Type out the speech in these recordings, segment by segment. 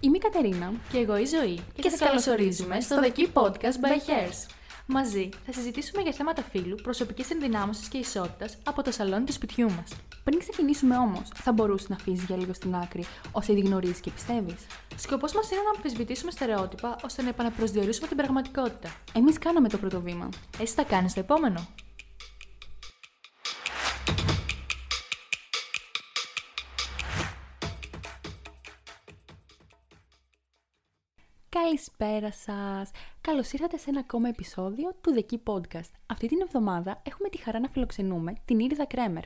Είμαι η Κατερίνα και εγώ η Ζωή και, και σας καλωσορίζουμε στο The Key Podcast by Hairs. Μαζί θα συζητήσουμε για θέματα φύλου, προσωπικής ενδυνάμωσης και ισότητας από το σαλόνι του σπιτιού μας. Πριν ξεκινήσουμε όμως, θα μπορούσες να αφήσεις για λίγο στην άκρη όσα ήδη γνωρίζεις και πιστεύεις. Σκοπός μας είναι να αμφισβητήσουμε στερεότυπα ώστε να επαναπροσδιορίσουμε την πραγματικότητα. Εμείς κάναμε το πρώτο βήμα. Εσύ θα κάνεις το επόμενο. Καλησπέρα σας! Καλώς ήρθατε σε ένα ακόμα επεισόδιο του The Key Podcast. Αυτή την εβδομάδα έχουμε τη χαρά να φιλοξενούμε την Ήριδα Κρέμερ.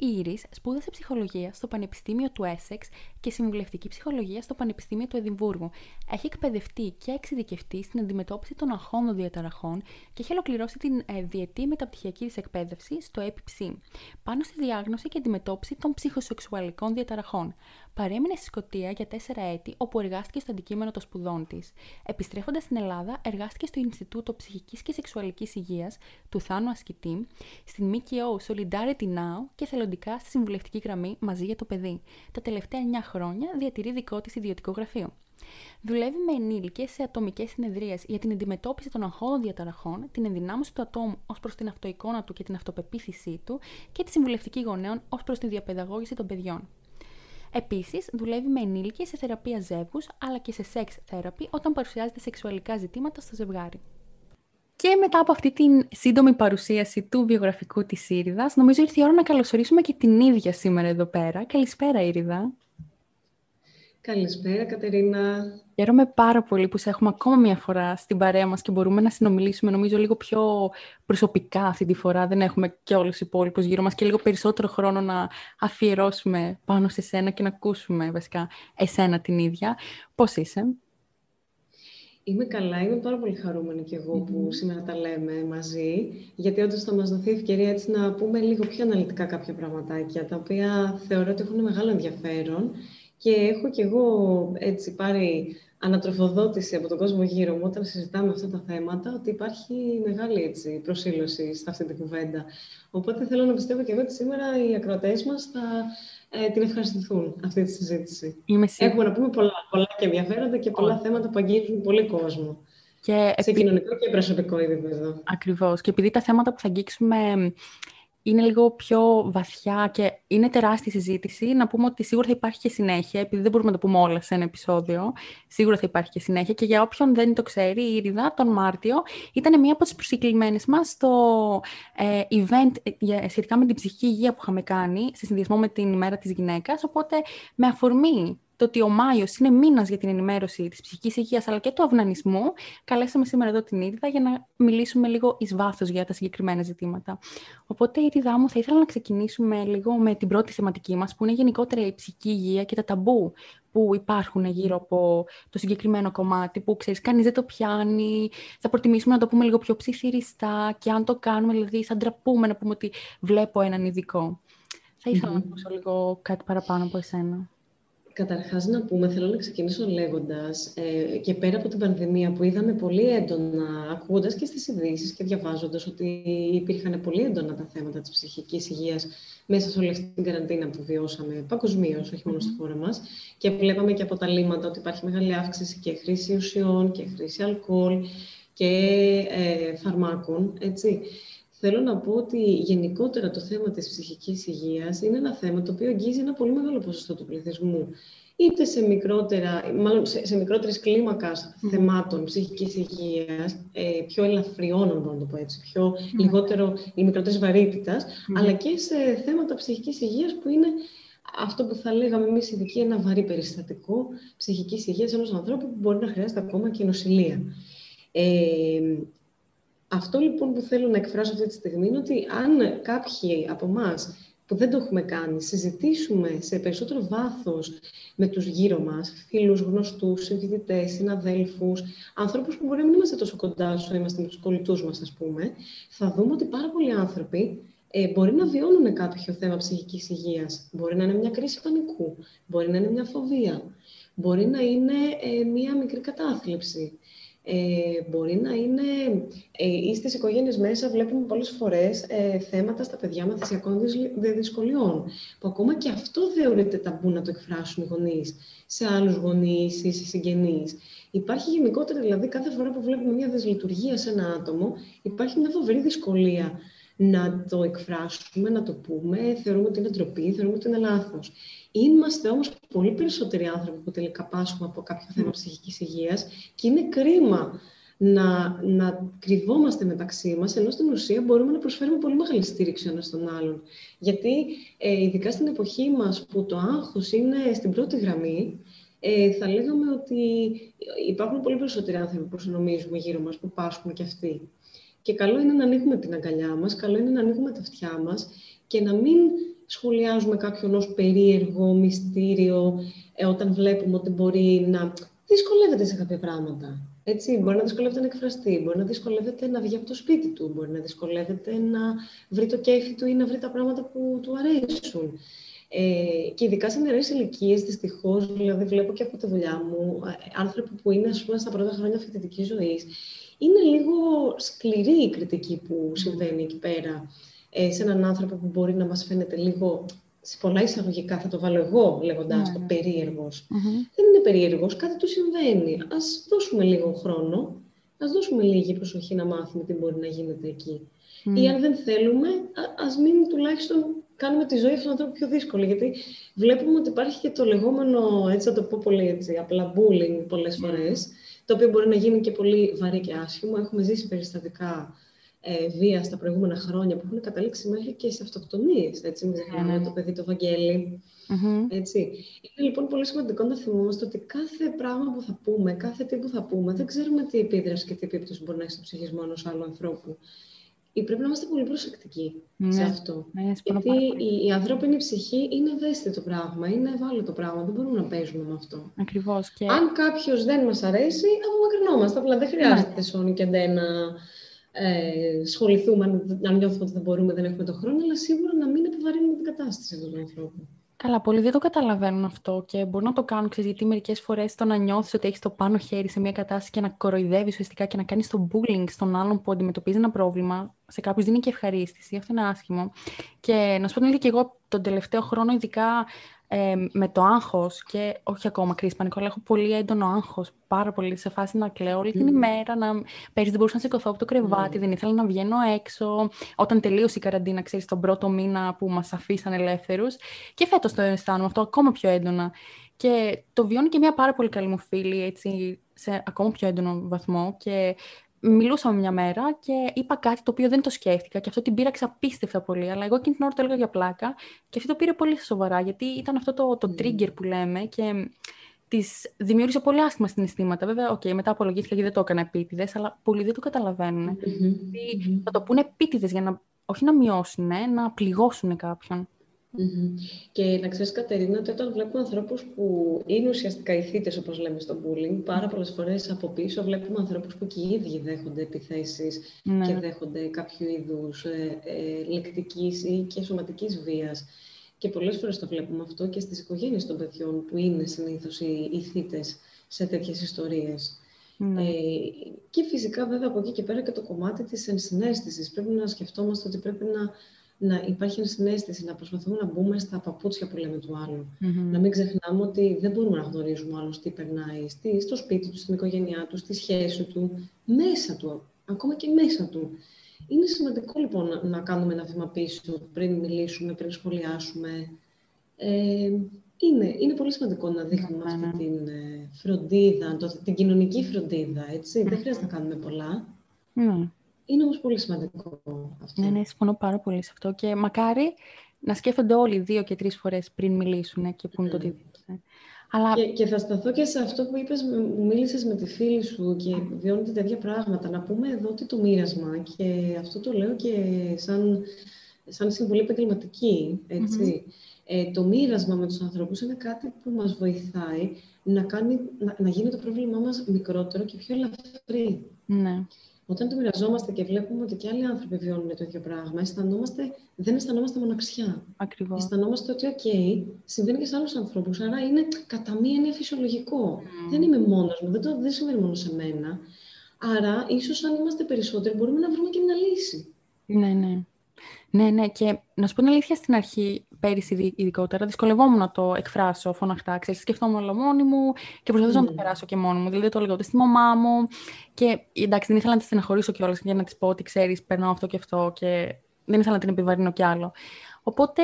Η Ήρης σπούδασε ψυχολογία στο Πανεπιστήμιο του Essex και συμβουλευτική ψυχολογία στο Πανεπιστήμιο του Εδιμβούργου. Έχει εκπαιδευτεί και εξειδικευτεί στην αντιμετώπιση των αγχών διαταραχών και έχει ολοκληρώσει την ε, διετή μεταπτυχιακή της εκπαίδευση στο EPIPSI πάνω στη διάγνωση και αντιμετώπιση των ψυχοσεξουαλικών διαταραχών. Παρέμεινε στη Σκωτία για τέσσερα έτη, όπου εργάστηκε στο αντικείμενο των σπουδών της. Επιστρέφοντας στην Ελλάδα, εργάστηκε στο Ινστιτούτο Ψυχικής και Σεξουαλικής Υγείας του Θάνου Ασκητή, στην ΜΚΟ Solidarity Now και θελοντικά στη συμβουλευτική γραμμή Μαζί για το Παιδί. Τα τελευταία 9 χρόνια διατηρεί δικό της ιδιωτικό γραφείο. Δουλεύει με ενήλικες σε ατομικές συνεδρίες για την αντιμετώπιση των αγχώδων διαταραχών, την ενδυνάμωση του ατόμου ως προς την αυτοεικόνα του και την αυτοπεποίθησή του και τη συμβουλευτική γονέων ως προς τη διαπαιδαγώγηση των παιδιών. Επίσης, δουλεύει με ενήλικες σε θεραπεία ζεύγους αλλά και σε σεξ θεραπεία όταν παρουσιάζεται σεξουαλικά ζητήματα στο ζευγάρι. Και μετά από αυτή την σύντομη παρουσίαση του βιογραφικού της Ήριδας, νομίζω ήρθε η ώρα να καλωσορίσουμε και την ίδια σήμερα εδώ πέρα. Καλησπέρα Ήριδα. Καλησπέρα Κατερίνα. Χαίρομαι πάρα πολύ που σε έχουμε ακόμα μια φορά στην παρέα μας και μπορούμε να συνομιλήσουμε νομίζω λίγο πιο προσωπικά αυτή τη φορά. Δεν έχουμε και όλους τους υπόλοιπους γύρω μας και λίγο περισσότερο χρόνο να αφιερώσουμε πάνω σε σένα και να ακούσουμε βασικά εσένα την ίδια. Πώς είσαι; Είμαι καλά, είμαι πάρα πολύ χαρούμενη κι εγώ που σήμερα τα λέμε μαζί, γιατί όντως θα μας δοθεί ευκαιρία έτσι να πούμε λίγο πιο αναλυτικά κάποια πραγματάκια, τα οποία θεωρώ ότι έχουν μεγάλο ενδιαφέρον και έχω κι εγώ έτσι πάρει ανατροφοδότηση από τον κόσμο γύρω μου όταν συζητάμε αυτά τα θέματα, ότι υπάρχει μεγάλη έτσι, προσήλωση σε αυτή την κουβέντα. Οπότε θέλω να πιστεύω και εγώ ότι σήμερα οι ακροατές μας θα ε, την ευχαριστηθούν αυτή τη συζήτηση. Έχουμε να πούμε πολλά, πολλά και ενδιαφέροντα και πολλά θέματα που αγγίζουν πολύ κόσμο. Και σε κοινωνικό και προσωπικό επίπεδο. Ακριβώς. Και επειδή τα θέματα που θα αγγίξουμε είναι λίγο πιο βαθιά και είναι τεράστια συζήτηση. Να πούμε ότι σίγουρα θα υπάρχει και συνέχεια, επειδή δεν μπορούμε να το πούμε όλα σε ένα επεισόδιο. Σίγουρα θα υπάρχει και συνέχεια. Και για όποιον δεν το ξέρει, η Ήριδα τον Μάρτιο ήταν μία από τις προσυκλημένε μας στο ε, event ε, σχετικά με την ψυχική υγεία που είχαμε κάνει, σε συνδυασμό με την ημέρα της γυναίκας. Οπότε, με αφορμή το ότι ο Μάιος είναι μήνας για την ενημέρωση της ψυχική υγείας αλλά και του αυνανισμού, καλέσαμε σήμερα εδώ την Ήριδα για να μιλήσουμε λίγο εις βάθος για τα συγκεκριμένα ζητήματα. Οπότε, Ήριδά μου, θα ήθελα να ξεκινήσουμε λίγο με την πρώτη θεματική μας, που είναι γενικότερα η ψυχική υγεία και τα ταμπού που υπάρχουν γύρω από το συγκεκριμένο κομμάτι, που ξέρεις, κανείς δεν το πιάνει. Θα προτιμήσουμε να το πούμε λίγο πιο ψιθυριστά και αν το κάνουμε, δηλαδή, θα ντραπούμε να πούμε ότι βλέπω έναν ειδικό. Θα ηθελα να ακούσω λίγο κάτι παραπάνω από εσένα. Καταρχάς να πούμε, θέλω να ξεκινήσω λέγοντας ε, και πέρα από την πανδημία που είδαμε πολύ έντονα, ακούγοντας και στις ειδήσεις και διαβάζοντας ότι υπήρχαν πολύ έντονα τα θέματα της ψυχικής υγείας μέσα σε όλη αυτή την καραντίνα που βιώσαμε παγκοσμίως, όχι μόνο στη χώρα μας. Και βλέπαμε και από τα λίμματα ότι υπάρχει μεγάλη αύξηση και χρήση ουσιών και χρήση αλκοόλ και ε, φαρμάκων, έτσι. Θέλω να πω ότι γενικότερα το θέμα της ψυχικής υγείας είναι ένα θέμα το οποίο αγγίζει ένα πολύ μεγάλο ποσοστό του πληθυσμού. Είτε σε, μικρότερα, μάλλον σε, σε μικρότερες κλίμακας θεμάτων ψυχικής υγείας, ε, πιο ελαφριών, να το πω έτσι, πιο λιγότερο ή μικρότερης αλλά και σε θέματα ψυχικής υγείας που είναι αυτό που θα λέγαμε εμείς ειδικοί ένα βαρύ περιστατικό ψυχικής υγείας ενός ανθρώπου που μπορεί να χρειάζεται ακόμα και νοσηλεία. Ε, αυτό λοιπόν που θέλω να εκφράσω αυτή τη στιγμή είναι ότι αν κάποιοι από εμάς που δεν το έχουμε κάνει, συζητήσουμε σε περισσότερο βάθος με τους γύρω μας, φίλους, γνωστούς, συμφοιτητές, συναδέλφους, ανθρώπους που μπορεί να μην είμαστε τόσο κοντά όσο είμαστε με τους κολλητούς μας, ας πούμε, θα δούμε ότι πάρα πολλοί άνθρωποι ε, μπορεί να βιώνουν κάποιο θέμα ψυχικής υγείας. Μπορεί να είναι μια κρίση πανικού, μπορεί να είναι μια φοβία, μπορεί να είναι ε, μια μικρή κατάθλιψη, Ε, μπορεί να είναι, ε, ή στις οικογένειες μέσα βλέπουμε πολλές φορές ε, θέματα στα παιδιά μαθησιακών δυσκολιών, που ακόμα και αυτό θεωρείται ταμπού να το εκφράσουν οι γονείς σε άλλους γονείς ή σε συγγενείς. Υπάρχει γενικότερα, δηλαδή κάθε φορά που βλέπουμε μια δυσλειτουργία σε ένα άτομο, υπάρχει μια φοβερή δυσκολία να το εκφράσουμε, να το πούμε, θεωρούμε ότι είναι ντροπή, θεωρούμε ότι είναι λάθος. Είμαστε όμως πολύ περισσότεροι άνθρωποι που τελικά πάσχουμε από κάποιο θέμα ψυχικής υγείας και είναι κρίμα να, να κρυβόμαστε μεταξύ μας, ενώ στην ουσία μπορούμε να προσφέρουμε πολύ μεγάλη στήριξη ένας στον άλλον. Γιατί ε, ειδικά στην εποχή μας που το άγχος είναι στην πρώτη γραμμή, ε, θα λέγαμε ότι υπάρχουν πολύ περισσότεροι άνθρωποι που νομίζουμε γύρω μας, που πάσχουν και αυτοί. Και καλό είναι να ανοίγουμε την αγκαλιά μας, καλό είναι να ανοίγουμε τα αυτιά μας και να μην σχολιάζουμε κάποιον ως περίεργο, μυστήριο, ε, όταν βλέπουμε ότι μπορεί να δυσκολεύεται σε κάποια πράγματα. Έτσι, μπορεί να δυσκολεύεται να εκφραστεί, μπορεί να δυσκολεύεται να βγει από το σπίτι του, μπορεί να δυσκολεύεται να βρει το κέφι του ή να βρει τα πράγματα που του αρέσουν. Ε, και ειδικά σε νεαρές ηλικίες, δυστυχώς, δηλαδή βλέπω και από τη δουλειά μου, ε, άνθρωποι που είναι ας πούμε, στα πρώτα χρόνια φοιτητικής ζωής, είναι λίγο σκληρή η κριτική που συμβαίνει εκεί πέρα ε, σε έναν άνθρωπο που μπορεί να μας φαίνεται λίγο, σε πολλά εισαγωγικά θα το βάλω εγώ λέγοντάς το, ναι. περίεργος. Δεν είναι περίεργος, κάτι του συμβαίνει. Ας δώσουμε λίγο χρόνο, ας δώσουμε λίγη προσοχή να μάθουμε τι μπορεί να γίνεται εκεί. Ή αν δεν θέλουμε, α, ας μην τουλάχιστον κάνουμε τη ζωή αυτού του ανθρώπου πιο δύσκολη. Γιατί βλέπουμε ότι υπάρχει και το λεγόμενο, έτσι θα το πω πολύ έτσι, απλά bullying πολλές φορές, το οποίο μπορεί να γίνει και πολύ βαρύ και άσχημο. Έχουμε ζήσει περιστατικά ε, βία στα προηγούμενα χρόνια που έχουν καταλήξει μέχρι και σε αυτοκτονίες, έτσι, μην ξεχνάμε ναι, ναι. το παιδί το βαγγελη έτσι. Είναι λοιπόν πολύ σημαντικό να θυμόμαστε ότι κάθε πράγμα που θα πούμε, κάθε τι που θα πούμε, δεν ξέρουμε τι επίδραση και τι επίπτωση μπορεί να έχει στο ψυχισμό ενός άλλου ανθρώπου. Ή πρέπει να είμαστε πολύ προσεκτικοί ναι, σε αυτό. Ναι, Γιατί η, η ανθρώπινη ψυχή είναι ευαίσθητο πράγμα, είναι ευάλωτο πράγμα. Δεν μπορούμε να παίζουμε με αυτό. Ακριβώς. Και... Αν κάποιος δεν μας αρέσει, απομακρυνόμαστε. Απλά δεν χρειάζεται ναι. σώνη και αντένα ε, σχοληθούμε, αν νιώθουμε ότι δεν μπορούμε, δεν έχουμε τον χρόνο, αλλά σίγουρα να μην επιβαρύνουμε την κατάσταση αυτού του ανθρώπου. Καλά, πολλοί δεν το καταλαβαίνουν αυτό και μπορούν να το κάνουν, ξέρεις, γιατί μερικές φορές το να νιώθεις ότι έχεις το πάνω χέρι σε μια κατάσταση και να κοροϊδεύεις ουσιαστικά και να κάνεις το bullying στον άλλον που αντιμετωπίζεις ένα πρόβλημα, σε κάποιους δίνει και ευχαρίστηση. Αυτό είναι άσχημο. Και να σου πω την και εγώ τον τελευταίο χρόνο, ειδικά ε, με το άγχος και όχι ακόμα κρίση πανικό, αλλά έχω πολύ έντονο άγχος, πάρα πολύ σε φάση να κλαίω όλη την ημέρα, να πέρυσι δεν μπορούσα να σηκωθώ από το κρεβάτι, δεν ήθελα να βγαίνω έξω, όταν τελείωσε η καραντίνα, ξέρεις, τον πρώτο μήνα που μας αφήσαν ελεύθερους και φέτος το αισθάνομαι αυτό ακόμα πιο έντονα. Και το βιώνει και μια πάρα πολύ καλή μου φίλη, έτσι, σε ακόμα πιο έντονο βαθμό και μιλούσαμε μια μέρα και είπα κάτι το οποίο δεν το σκέφτηκα και αυτό την πήραξε απίστευτα πολύ. Αλλά εγώ εκείνη την ώρα το έλεγα για πλάκα και αυτή το πήρε πολύ σοβαρά γιατί ήταν αυτό το, το trigger που λέμε και τη δημιούργησε πολύ άσχημα συναισθήματα. Βέβαια, okay, μετά απολογήθηκα γιατί δεν το έκανα επίτηδες, αλλά πολλοί δεν το καταλαβαίνουν. Mm-hmm. Θα το πούνε επίτηδες για να όχι να μειώσουν, να πληγώσουν κάποιον. Και να ξέρεις, Κατερίνα, ότι όταν βλέπουμε ανθρώπους που είναι ουσιαστικά οι θύτες, όπως λέμε στο bullying, πάρα πολλές φορές από πίσω βλέπουμε ανθρώπους που και οι ίδιοι δέχονται επιθέσεις ναι. και δέχονται κάποιο είδους ε, ε, λεκτικής ή και σωματικής βίας. Και πολλές φορές το βλέπουμε αυτό και στις οικογένειες των παιδιών, που είναι συνήθως οι, οι θύτες σε τέτοιες ιστορίες. Ναι. Ε, και φυσικά, βέβαια, από εκεί και πέρα και το κομμάτι της ενσυναίσθησης. Πρέπει να σκεφτόμαστε ότι πρέπει να να υπάρχει συνέστηση, να προσπαθούμε να μπούμε στα παπούτσια που λέμε του αλλου Να μην ξεχνάμε ότι δεν μπορούμε να γνωρίζουμε άλλος τι περνάει στη, στο σπίτι του, στην οικογένειά του, στη σχέση του, μέσα του, ακόμα και μέσα του. Είναι σημαντικό λοιπόν να, να κάνουμε ένα βήμα πίσω πριν μιλήσουμε, πριν σχολιάσουμε. Ε, είναι, είναι πολύ σημαντικό να δείχνουμε αυτή ναι. την ε, φροντίδα, το, την κοινωνική φροντίδα, Δεν χρειάζεται να κάνουμε πολλά. Ναι. Είναι όμως πολύ σημαντικό αυτό. Ναι, ναι, συμφωνώ πάρα πολύ σε αυτό και μακάρι να σκέφτονται όλοι δύο και τρεις φορές πριν μιλήσουν και πούν mm. το οτιδήποτε. Αλλά... Και, και θα σταθώ και σε αυτό που είπες, μου μίλησες με τη φίλη σου και βιώνετε τέτοια πράγματα. Να πούμε εδώ ότι το μοίρασμα, και αυτό το λέω και σαν, σαν συμβολή επαγγελματική, ε, το μοίρασμα με τους ανθρώπους είναι κάτι που μας βοηθάει να, κάνει, να, να γίνει το πρόβλημά μας μικρότερο και πιο ελαφρύ. Ναι. Όταν το μοιραζόμαστε και βλέπουμε ότι και άλλοι άνθρωποι βιώνουν το ίδιο πράγμα, αισθανόμαστε, δεν αισθανόμαστε μοναξιά. Ακριβώς. Αισθανόμαστε ότι, OK, συμβαίνει και σε άλλους ανθρώπους. Άρα είναι κατά μία έννοια φυσιολογικό. Mm. Δεν είμαι μόνος μου, δεν, το, δεν συμβαίνει μόνο σε μένα. Άρα, ίσως αν είμαστε περισσότεροι, μπορούμε να βρούμε και μια λύση. Ναι, ναι. Ναι, ναι, και να σου πω την αλήθεια στην αρχή, πέρυσι ειδικότερα, δυσκολευόμουν να το εκφράσω φωναχτά. Ξέρεις, σκεφτόμουν όλο μόνη μου και προσπαθούσα να το περάσω και μόνη μου. Δηλαδή, το έλεγα ούτε στη μαμά μου. Και εντάξει, δεν ήθελα να τη στεναχωρήσω κιόλας για να της πω ότι ξέρεις, περνάω αυτό και αυτό και δεν ήθελα να την επιβαρύνω κι άλλο. Οπότε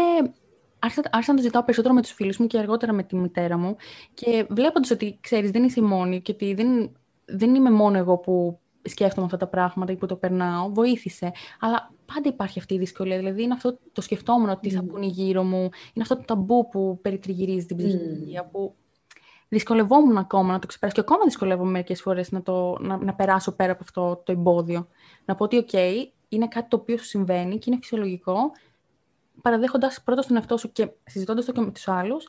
άρχισα, άρχισα να το ζητάω περισσότερο με τους φίλους μου και αργότερα με τη μητέρα μου. Και βλέποντας ότι ξέρεις, δεν είσαι μόνη και ότι δεν, δεν είμαι μόνο εγώ που σκέφτομαι αυτά τα πράγματα ή που το περνάω, βοήθησε. Αλλά πάντα υπάρχει αυτή η δυσκολία. Δηλαδή, είναι αυτό το σκεφτόμουν ότι mm. θα πούνε γύρω μου, είναι αυτό το ταμπού που περιτριγυρίζει την ψυχική mm. που δυσκολευόμουν ακόμα να το ξεπεράσω και ακόμα δυσκολεύομαι μερικές φορές να, να, να περάσω πέρα από αυτό το εμπόδιο. Να πω ότι, OK, είναι κάτι το οποίο σου συμβαίνει και είναι φυσιολογικό, παραδέχοντας πρώτα στον εαυτό σου και συζητώντας το και με τους άλλους,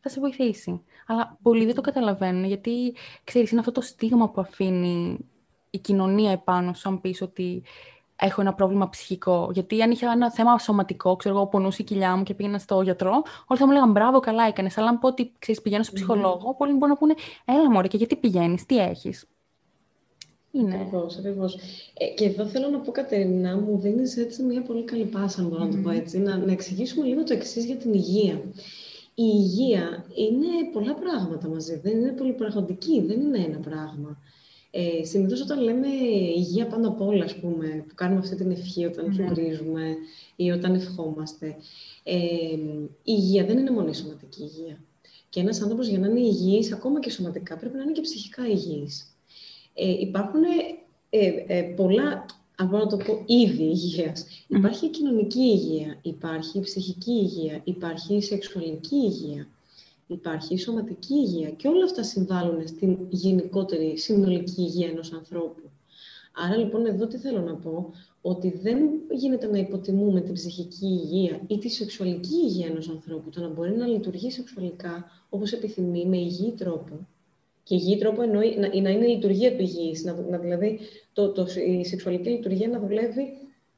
θα σε βοηθήσει. Αλλά πολλοί δεν το καταλαβαίνουν, γιατί ξέρεις, είναι αυτό το στίγμα που αφήνει η κοινωνία επάνω σου, αν πεις ότι έχω ένα πρόβλημα ψυχικό. Γιατί αν είχα ένα θέμα σωματικό, ξέρω εγώ, πονούσε η κοιλιά μου και πήγαινα στο γιατρό, όλοι θα μου λέγανε μπράβο, καλά έκανες. Αλλά αν πω ότι ξέρεις, πηγαίνω στο ψυχολόγο, mm-hmm. πολλοί μπορούν να πούνε έλα μωρέ, και γιατί πηγαίνεις, τι έχεις. Είναι. Ακριβώς, ακριβώς. Ε, και εδώ θέλω να πω, Κατερίνα, μου δίνεις έτσι μια πολύ καλή πάσα, αν μπορώ να το πω έτσι, να, να εξηγήσουμε λίγο το εξής για την υγεία. Η υγεία είναι πολλά πράγματα μαζί. Δεν είναι πολυπραγματική, δεν είναι ένα πράγμα. Ε, συνήθως όταν λέμε υγεία πάνω απ' όλα, ας πούμε, που κάνουμε αυτή την ευχή όταν mm. ή όταν ευχόμαστε, ε, η υγεία δεν είναι μόνο η σωματική υγεία. Και ένας άνθρωπος για να είναι υγιής, ακόμα και σωματικά, πρέπει να είναι και ψυχικά υγιής. Ε, υπάρχουν ε, ε, πολλά, αν μπορώ να το πω, είδη υγείας. Υπάρχει η κοινωνική υγεία, υπάρχει η ψυχική υγεία, υπάρχει η σεξουαλική υγεία υπάρχει η σωματική υγεία και όλα αυτά συμβάλλουν στην γενικότερη συνολική υγεία ενός ανθρώπου. Άρα λοιπόν εδώ τι θέλω να πω, ότι δεν γίνεται να υποτιμούμε την ψυχική υγεία ή τη σεξουαλική υγεία ενός ανθρώπου, το να μπορεί να λειτουργεί σεξουαλικά όπως επιθυμεί, με υγιή τρόπο. Και υγιή τρόπο εννοεί να, να είναι η λειτουργία του υγιής, να, να δηλαδή το, το, η σεξουαλική λειτουργία να δουλεύει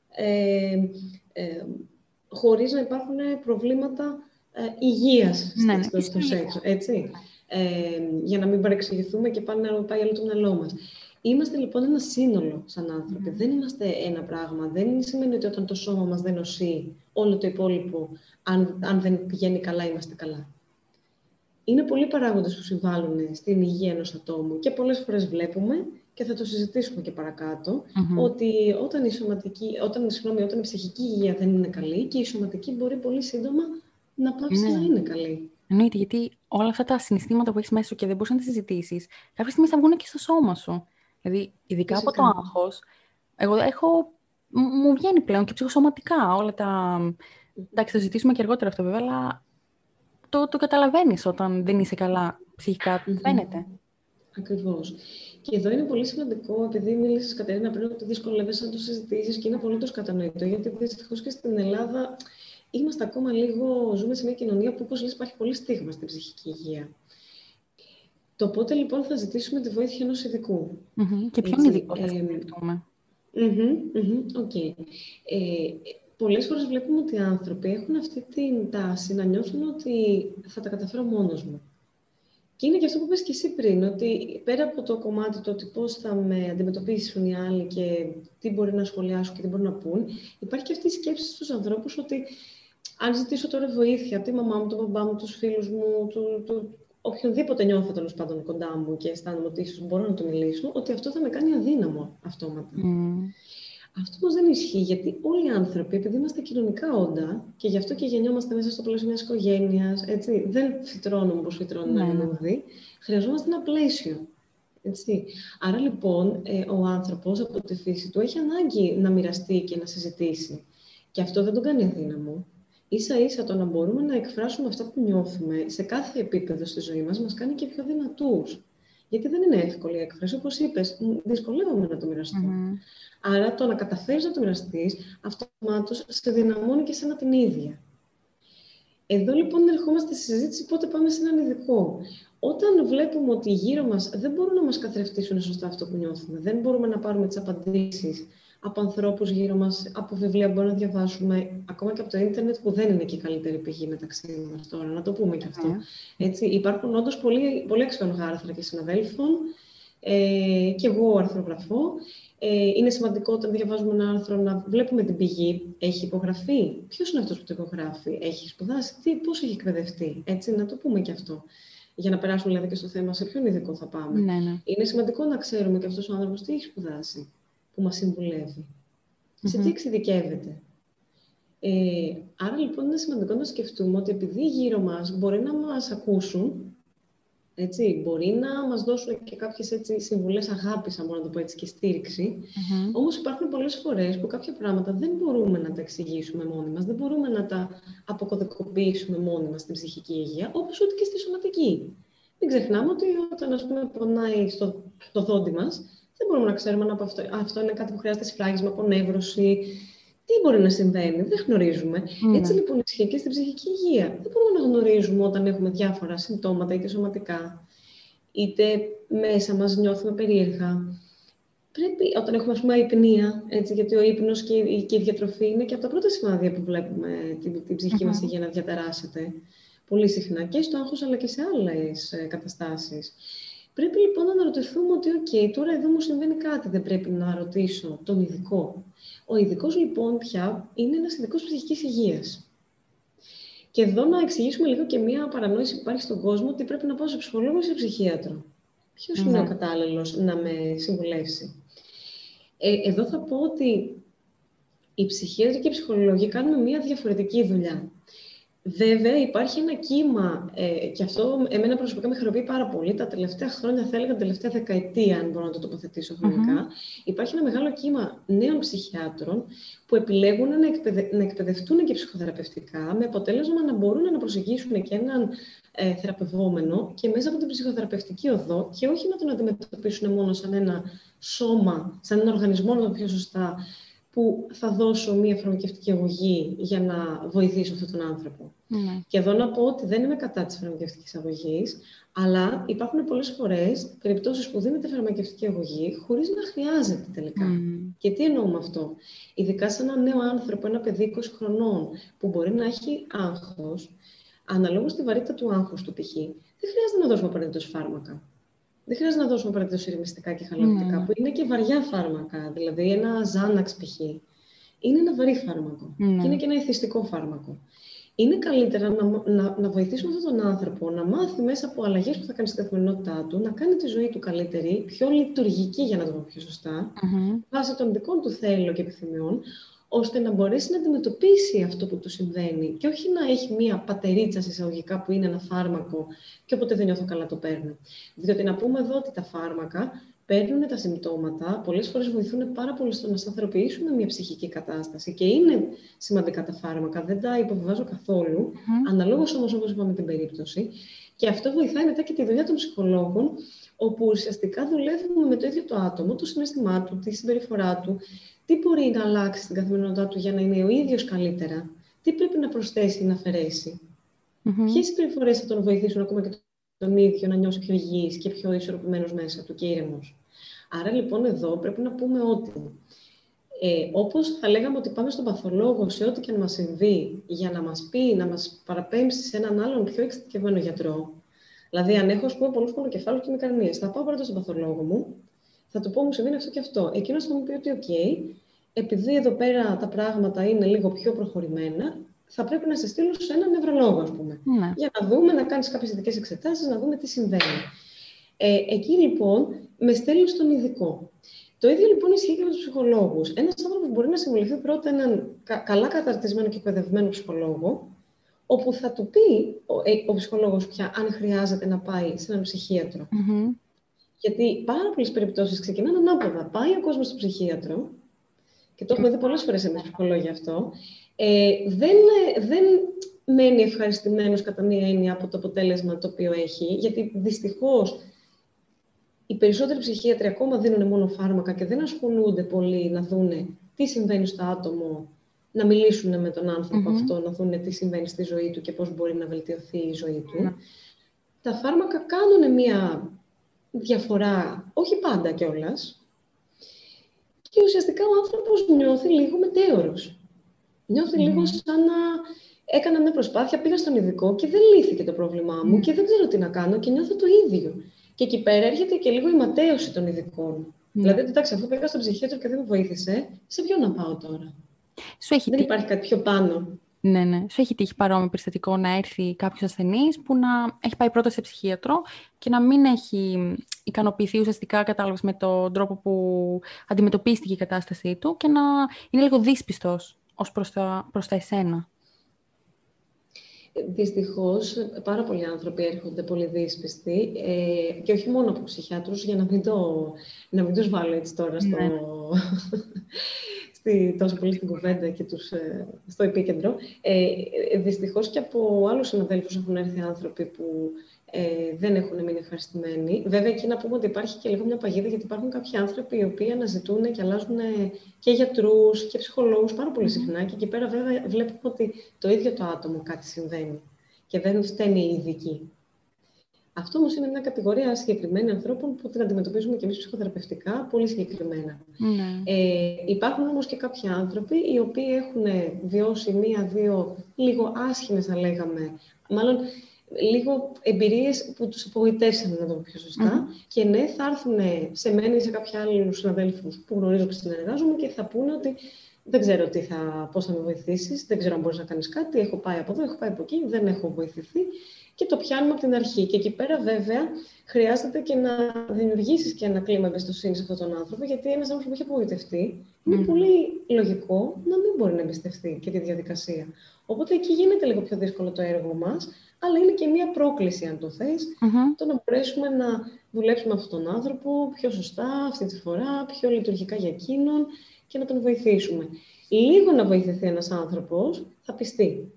ε, ε, χωρίς να υπάρχουν προβλήματα ε, υγείας ναι, στο, στο σεξ, έτσι. Ε, για να μην παρεξηγηθούμε και πάνε να πάει άλλο το μυαλό μας. Είμαστε λοιπόν ένα σύνολο σαν άνθρωποι. Δεν είμαστε ένα πράγμα. Δεν σημαίνει ότι όταν το σώμα μας δεν νοσεί, όλο το υπόλοιπο, αν, αν δεν πηγαίνει καλά, είμαστε καλά. Είναι πολλοί παράγοντες που συμβάλλουν στην υγεία ενός ατόμου και πολλές φορές βλέπουμε και θα το συζητήσουμε και παρακατω ότι όταν η, σωματική, όταν, συγγνώμη, όταν η ψυχική υγεία δεν είναι καλή και η σωματική μπορεί πολύ σύντομα να πάψεις ναι. να είναι καλή. Εννοείται, γιατί όλα αυτά τα συναισθήματα που έχεις μέσα σου και δεν μπορείς να τα συζητήσεις, κάποια στιγμή θα βγουν και στο σώμα σου. Δηλαδή, ειδικά από το άγχος, εγώ έχω. Μου βγαίνει πλέον και ψυχοσωματικά όλα τα. Εντάξει, θα συζητήσουμε και αργότερα αυτό βέβαια, αλλά το, το καταλαβαίνεις όταν δεν είσαι καλά ψυχικά. Mm-hmm. Φαίνεται. Ακριβώς. Και εδώ είναι πολύ σημαντικό, επειδή μίλησες Κατερίνα πριν ότι δυσκολεύεσαι να το συζητήσεις και είναι απολύτως κατανοητό, γιατί δυστυχώς και στην Ελλάδα είμαστε ακόμα λίγο, ζούμε σε μια κοινωνία που, όπως λες, υπάρχει πολύ στίγμα στην ψυχική υγεία. Το πότε λοιπόν θα ζητήσουμε τη βοήθεια ενός ειδικού; Mm-hmm. Και ποιον ειδικό θα σκεφτούμε. Οκ. Ε, πολλές φορές βλέπουμε ότι οι άνθρωποι έχουν αυτή την τάση να νιώθουν ότι θα τα καταφέρω μόνος μου. Και είναι και αυτό που είπες και εσύ πριν, ότι πέρα από το κομμάτι το ότι πώς θα με αντιμετωπίσουν οι άλλοι και τι μπορεί να σχολιάσουν και τι μπορεί να πούν, υπάρχει και αυτή η σκέψη στους ανθρώπους ότι αν ζητήσω τώρα βοήθεια από τη μαμά μου, τον μπαμπά μου, τους φίλους μου, του, του, οποιονδήποτε νιώθω τέλος πάντων κοντά μου και αισθάνομαι ότι ίσως μπορώ να του μιλήσω, ότι αυτό θα με κάνει αδύναμο αυτόματα. Μμ. Αυτό όμως δεν ισχύει, γιατί όλοι οι άνθρωποι, επειδή είμαστε κοινωνικά όντα και γι' αυτό και γεννιόμαστε μέσα στο πλαίσιο μιας οικογένειας, δεν φυτρώνουμε όπως φυτρώνουν mm. ένα χρειαζόμαστε ένα πλαίσιο. Έτσι. Άρα λοιπόν, ε, ο άνθρωπος από τη φύση του έχει ανάγκη να μοιραστεί και να συζητήσει. Και αυτό δεν τον κάνει αδύναμο ίσα ίσα το να μπορούμε να εκφράσουμε αυτά που νιώθουμε σε κάθε επίπεδο στη ζωή μας, μας κάνει και πιο δυνατούς. Γιατί δεν είναι εύκολη η έκφραση, όπως είπες, δυσκολεύομαι να το μοιραστώ. Άρα το να καταφέρεις να το μοιραστείς, αυτομάτως σε δυναμώνει και σένα την ίδια. Εδώ λοιπόν ερχόμαστε στη συζήτηση πότε πάμε σε έναν ειδικό. Όταν βλέπουμε ότι γύρω μας δεν μπορούν να μας καθρεφτήσουν σωστά αυτό που νιώθουμε, δεν μπορούμε να πάρουμε τις απαντήσεις από ανθρώπους γύρω μας, από βιβλία που μπορούμε να διαβάσουμε, ακόμα και από το ίντερνετ που δεν είναι και η καλύτερη πηγή μεταξύ μας τώρα, να το πούμε και αυτό. Ναι. Έτσι, υπάρχουν όντως πολύ, πολύ αξιόλογα άρθρα και συναδέλφων Ε, και εγώ αρθρογραφώ. Ε, είναι σημαντικό όταν διαβάζουμε ένα άρθρο να βλέπουμε την πηγή. Έχει υπογραφεί; Ποιος είναι αυτός που το υπογράφει, Έχει σπουδάσει, τι, πώς έχει εκπαιδευτεί; Έτσι, να το πούμε και αυτό. Για να περάσουμε δηλαδή και στο θέμα σε ποιον ειδικό θα πάμε. Ναι, ναι. Είναι σημαντικό να ξέρουμε και αυτός ο άνθρωπος τι έχει σπουδάσει, που μας συμβουλεύει. Σε τι εξειδικεύεται. Ε, άρα λοιπόν είναι σημαντικό να σκεφτούμε ότι επειδή γύρω μας μπορεί να μας ακούσουν, έτσι, μπορεί να μας δώσουν και κάποιες έτσι, συμβουλές αγάπης, αν μπορώ να το πω έτσι, και στήριξη. Mm-hmm. Όμως υπάρχουν πολλές φορές που κάποια πράγματα δεν μπορούμε να τα εξηγήσουμε μόνοι μας, δεν μπορούμε να τα αποκωδικοποιήσουμε μόνοι μας στην ψυχική υγεία, όπως ούτε και στη σωματική. Μην ξεχνάμε ότι όταν ας πούμε, πονάει στο, στο δόντι μας, δεν μπορούμε να ξέρουμε αν αυτό, αυτό είναι κάτι που χρειάζεται σφράγισμα, απονεύρωση, τι μπορεί να συμβαίνει, δεν γνωρίζουμε. Mm. Έτσι λοιπόν ισχύει και στην ψυχική υγεία. Δεν μπορούμε να γνωρίζουμε όταν έχουμε διάφορα συμπτώματα, είτε σωματικά, είτε μέσα μας νιώθουμε περίεργα. Πρέπει, όταν έχουμε ας πούμε υπνία, έτσι, γιατί ο ύπνος και, η, και η διατροφή είναι και από τα πρώτα σημάδια που βλέπουμε την, την ψυχική mm-hmm. μας υγεία να διαταράσσεται πολύ συχνά και στο άγχος αλλά και σε άλλες ε, καταστάσεις. Πρέπει λοιπόν να αναρωτηθούμε ότι, OK, τώρα εδώ μου συμβαίνει κάτι, δεν πρέπει να ρωτήσω τον ειδικό. Ο ειδικός λοιπόν πια είναι ένας ειδικός ψυχικής υγείας. Και εδώ να εξηγήσουμε λίγο και μία παρανόηση που υπάρχει στον κόσμο ότι πρέπει να πάω σε ψυχολόγο ή σε ψυχίατρο. Ποιος είναι ο ναι. κατάλληλος να με συμβουλεύσει; Ε, εδώ θα πω ότι οι ψυχίατροι και οι ψυχολογοί κάνουμε μία διαφορετική δουλειά. Βέβαια, υπάρχει ένα κύμα, ε, και αυτό εμένα προσωπικά με χαροποιεί πάρα πολύ, τα τελευταία χρόνια, θα έλεγα, τα τελευταία δεκαετία, αν μπορώ να το τοποθετήσω υπάρχει ένα μεγάλο κύμα νέων ψυχιάτρων που επιλέγουν να, εκπαιδε... να εκπαιδευτούν και ψυχοθεραπευτικά, με αποτέλεσμα να μπορούν να προσεγγίσουν και έναν ε, θεραπευόμενο και μέσα από την ψυχοθεραπευτική οδό και όχι να τον αντιμετωπίσουν μόνο σαν ένα σώμα, σαν ένα οργανισμό, να το πιο σωστά, που θα δώσω μία φαρμακευτική αγωγή για να βοηθήσω αυτόν τον άνθρωπο. Ναι. Και εδώ να πω ότι δεν είμαι κατά της φαρμακευτικής αγωγής, αλλά υπάρχουν πολλές φορές περιπτώσεις που δίνεται φαρμακευτική αγωγή χωρίς να χρειάζεται τελικά. Και τι εννοώ με αυτό; Ειδικά σε ένα νέο άνθρωπο, ένα παιδί 20 χρονών, που μπορεί να έχει άγχος, αναλόγως στη βαρύτητα του άγχους του π.χ., δεν χρειάζεται να δώσουμε απαραίτητος φάρμακα. Δεν χρειάζεται να δώσουμε απαραίτητο ηρεμιστικά και χαλαρωτικά, που είναι και βαριά φάρμακα. Δηλαδή, ένα ζάναξ π.χ. Είναι ένα βαρύ φάρμακο. Και είναι και ένα εθιστικό φάρμακο είναι καλύτερα να, να, να βοηθήσουμε αυτόν τον άνθρωπο να μάθει μέσα από αλλαγές που θα κάνει στην καθημερινότητά του, να κάνει τη ζωή του καλύτερη, πιο λειτουργική, για να το πω πιο σωστά, mm-hmm. βάσει των δικών του θέλων και επιθυμιών, ώστε να μπορέσει να αντιμετωπίσει αυτό που του συμβαίνει και όχι να έχει μία πατερίτσα εισαγωγικά που είναι ένα φάρμακο και όποτε δεν νιώθω καλά το παίρνω. Διότι να πούμε εδώ ότι τα φάρμακα παίρνουν τα συμπτώματα, πολλές φορές βοηθούν πάρα πολύ στο να σταθεροποιήσουμε μια ψυχική κατάσταση. Και είναι σημαντικά τα φάρμακα, δεν τα υποβιβάζω καθόλου, mm. αναλόγως όμως όπως είπαμε την περίπτωση. Και αυτό βοηθάει μετά και τη δουλειά των ψυχολόγων, όπου ουσιαστικά δουλεύουμε με το ίδιο το άτομο, το συνέστημά του, τη συμπεριφορά του, τι μπορεί να αλλάξει στην καθημερινότητά του για να είναι ο ίδιος καλύτερα, τι πρέπει να προσθέσει ή να αφαιρέσει; Mm-hmm. Ποιες συμπεριφορές θα τον βοηθήσουν ακόμα και τον ίδιο να νιώσει πιο υγιής και πιο ισορροπημένος μέσα του και ήρεμος; Άρα λοιπόν εδώ πρέπει να πούμε ότι ε, όπως θα λέγαμε ότι πάμε στον παθολόγο σε ό,τι και αν μας συμβεί για να μας πει, να μας παραπέμψει σε έναν άλλον πιο εξειδικευμένο γιατρό, δηλαδή αν έχω, ας πούμε, πολλούς πονοκεφάλους και ημικρανίες, θα πάω πρώτα στον παθολόγο μου, θα του πω μου συμβαίνει αυτό και αυτό. Εκείνος θα μου πει ότι, οκ, επειδή εδώ πέρα τα πράγματα είναι λίγο πιο προχωρημένα, θα πρέπει να σε στείλω σε έναν νευρολόγο, ας πούμε. Ναι. Για να δούμε, να κάνεις κάποιες ειδικές εξετάσεις, να δούμε τι συμβαίνει. Ε, εκεί λοιπόν με στέλνει στον ειδικό. Το ίδιο λοιπόν ισχύει και με τους ψυχολόγους. Ένας άνθρωπος μπορεί να συμβουλευτεί πρώτα έναν καλά καταρτισμένο και εκπαιδευμένο ψυχολόγο, όπου θα του πει ο, ε, ο ψυχολόγος πια αν χρειάζεται να πάει σε έναν ψυχίατρο. Mm-hmm. Γιατί πάρα πολλές περιπτώσεις ξεκινάνε ανάποδα. Πάει ο κόσμος στο ψυχίατρο, και το έχουμε δει πολλές φορές εμείς ψυχολόγοι αυτό, ε, δεν, δεν μένει ευχαριστημένος κατά μία έννοια από το αποτέλεσμα το οποίο έχει, γιατί δυστυχώς οι περισσότεροι ψυχίατροι ακόμα δίνουν μόνο φάρμακα και δεν ασχολούνται πολύ να δούνε τι συμβαίνει στο άτομο, να μιλήσουν με τον ανθρωπο αυτό, να δούνε τι συμβαίνει στη ζωή του και πώς μπορεί να βελτιωθεί η ζωή του. Ναι. Τα φάρμακα κάνουν μία διαφορά, όχι πάντα κιόλας. Και ουσιαστικά ο άνθρωπος νιώθει λίγο μετέωρος. Νιώθει λίγο σαν να έκανα μια προσπάθεια, πήγα στον ειδικό και δεν λύθηκε το πρόβλημά μου και δεν ξέρω τι να κάνω και νιώθω το ίδιο. Και εκεί πέρα έρχεται και λίγο η ματέωση των ειδικών. Ναι. Δηλαδή, εντάξει, αφού πήγα στον ψυχίατρο και δεν με βοήθησε, σε ποιο να πάω τώρα; Σου έχει δεν υπάρχει κάτι πιο πάνω. Ναι, ναι. Σου έχει τύχει παρόμοιο περιστατικό να έρθει κάποιος ασθενής που να έχει πάει πρώτα σε ψυχίατρο και να μην έχει ικανοποιηθεί ουσιαστικά κατάλαβες με τον τρόπο που αντιμετωπίστηκε η κατάστασή του και να είναι λίγο δύσπιστος ως προς τα, προς τα εσένα. Δυστυχώς, πάρα πολλοί άνθρωποι έρχονται πολύ δύσπιστοι ε, και όχι μόνο από ψυχιάτρους, για να μην, το, να μην τους βάλω έτσι τώρα στο, ναι. στη, τόσο πολύ στην κουβέντα και τους, ε, στο επίκεντρο. Ε, δυστυχώς και από άλλους συναδέλφους έχουν έρθει άνθρωποι που ε, δεν έχουν μείνει ευχαριστημένοι. Βέβαια, εκεί να πούμε ότι υπάρχει και λίγο μια παγίδα, γιατί υπάρχουν κάποιοι άνθρωποι οι οποίοι αναζητούν και αλλάζουν και γιατρούς και ψυχολόγους πάρα πολύ συχνά. Και εκεί πέρα, βέβαια, βλέπουμε ότι το ίδιο το άτομο κάτι συμβαίνει και δεν φταίνει οι ειδικοί. Αυτό όμως είναι μια κατηγορία συγκεκριμένη ανθρώπων που την αντιμετωπίζουμε και εμείς ψυχοθεραπευτικά πολύ συγκεκριμένα. Ναι. Ε, υπάρχουν όμως και κάποιοι άνθρωποι οι οποίοι έχουν βιώσει μία-δύο λίγο άσχημες, θα λέγαμε, μάλλον λίγο εμπειρίες που τους απογοητεύσαν, να το πω πιο σωστα Και ναι, θα έρθουν σε μένα ή σε κάποιους άλλους συναδέλφους που γνωρίζω και συνεργάζομαι και θα πούνε ότι δεν ξέρω τι θα, πώς θα με βοηθήσεις, δεν ξέρω αν μπορείς να κάνεις κάτι, έχω πάει από εδώ, έχω πάει από εκεί, δεν έχω βοηθηθεί και το πιάνουμε από την αρχή. Και εκεί πέρα, βέβαια, χρειάζεται και να δημιουργήσεις και ένα κλίμα εμπιστοσύνης σε αυτόν τον άνθρωπο, γιατί ένας άνθρωπος που έχει απογοητευτεί, είναι πολύ λογικό να μην μπορεί να εμπιστευτεί και τη διαδικασία. Οπότε εκεί γίνεται λίγο πιο δύσκολο το έργο μας, αλλά είναι και μία πρόκληση, αν το θες, το να μπορέσουμε να δουλέψουμε με αυτόν τον άνθρωπο πιο σωστά αυτή τη φορά, πιο λειτουργικά για εκείνον και να τον βοηθήσουμε. Λίγο να βοηθηθεί ένας άνθρωπος θα πιστεί.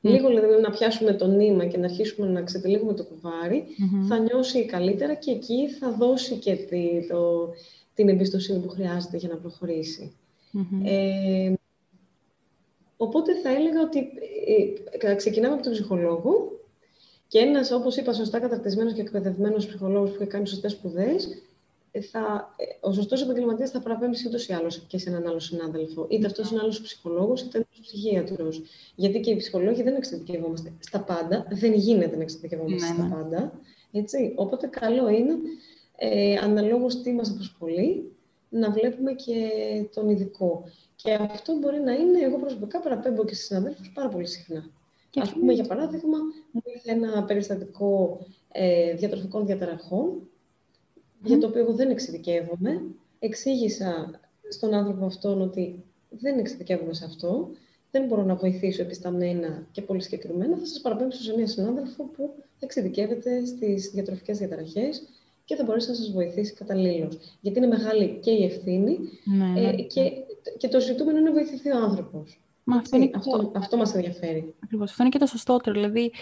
Λίγο δηλαδή να πιάσουμε το νήμα και να αρχίσουμε να ξετυλίγουμε το κουβάρι, θα νιώσει καλύτερα και εκεί θα δώσει και τη, το, την εμπιστοσύνη που χρειάζεται για να προχωρήσει. Ε, οπότε θα έλεγα ότι ε, ξεκινάμε από τον ψυχολόγο και ένας, όπως είπα, σωστά καταρτισμένος και εκπαιδευμένος ψυχολόγος που έχει κάνει σωστές σπουδές, ε, θα, ε, ο σωστός επαγγελματίας θα παραπέμψει ούτως ή άλλως και σε έναν άλλο συνάδελφο. Είτε αυτός είναι άλλος ψυχολόγος, είτε ένα ψυχίατρος. Γιατί και οι ψυχολόγοι δεν εξειδικευόμαστε στα πάντα. Δεν γίνεται να εξειδικευόμαστε ναι, στα ναι. πάντα. Έτσι. Οπότε, καλό είναι, ε, αναλόγως τι μας απασχολεί, να βλέπουμε και τον ειδικό. Και αυτό μπορεί να είναι, εγώ προσωπικά παραπέμπω και στι συναδέλφους πάρα πολύ συχνά. Α πούμε, για παράδειγμα, μου ήρθε ένα περιστατικό ε, διατροφικών διαταραχών για το οποίο εγώ δεν εξειδικεύομαι. Εξήγησα στον άνθρωπο αυτόν ότι δεν εξειδικεύομαι σε αυτό, δεν μπορώ να βοηθήσω επισταμμένα και πολύ συγκεκριμένα. Θα σας παραπέμψω σε μια συνάδελφο που εξειδικεύεται στις διατροφικές διαταραχές και θα μπορέσει να σας βοηθήσει καταλήλως. Γιατί είναι μεγάλη και η ευθύνη ναι, ε, ναι. και, και το ζητούμενο είναι να βοηθηθεί ο άνθρωπος. αυτό, αυτό, αυτό μας ενδιαφέρει. Ακριβώς. Αυτό είναι και το σωστότερο. Δηλαδή,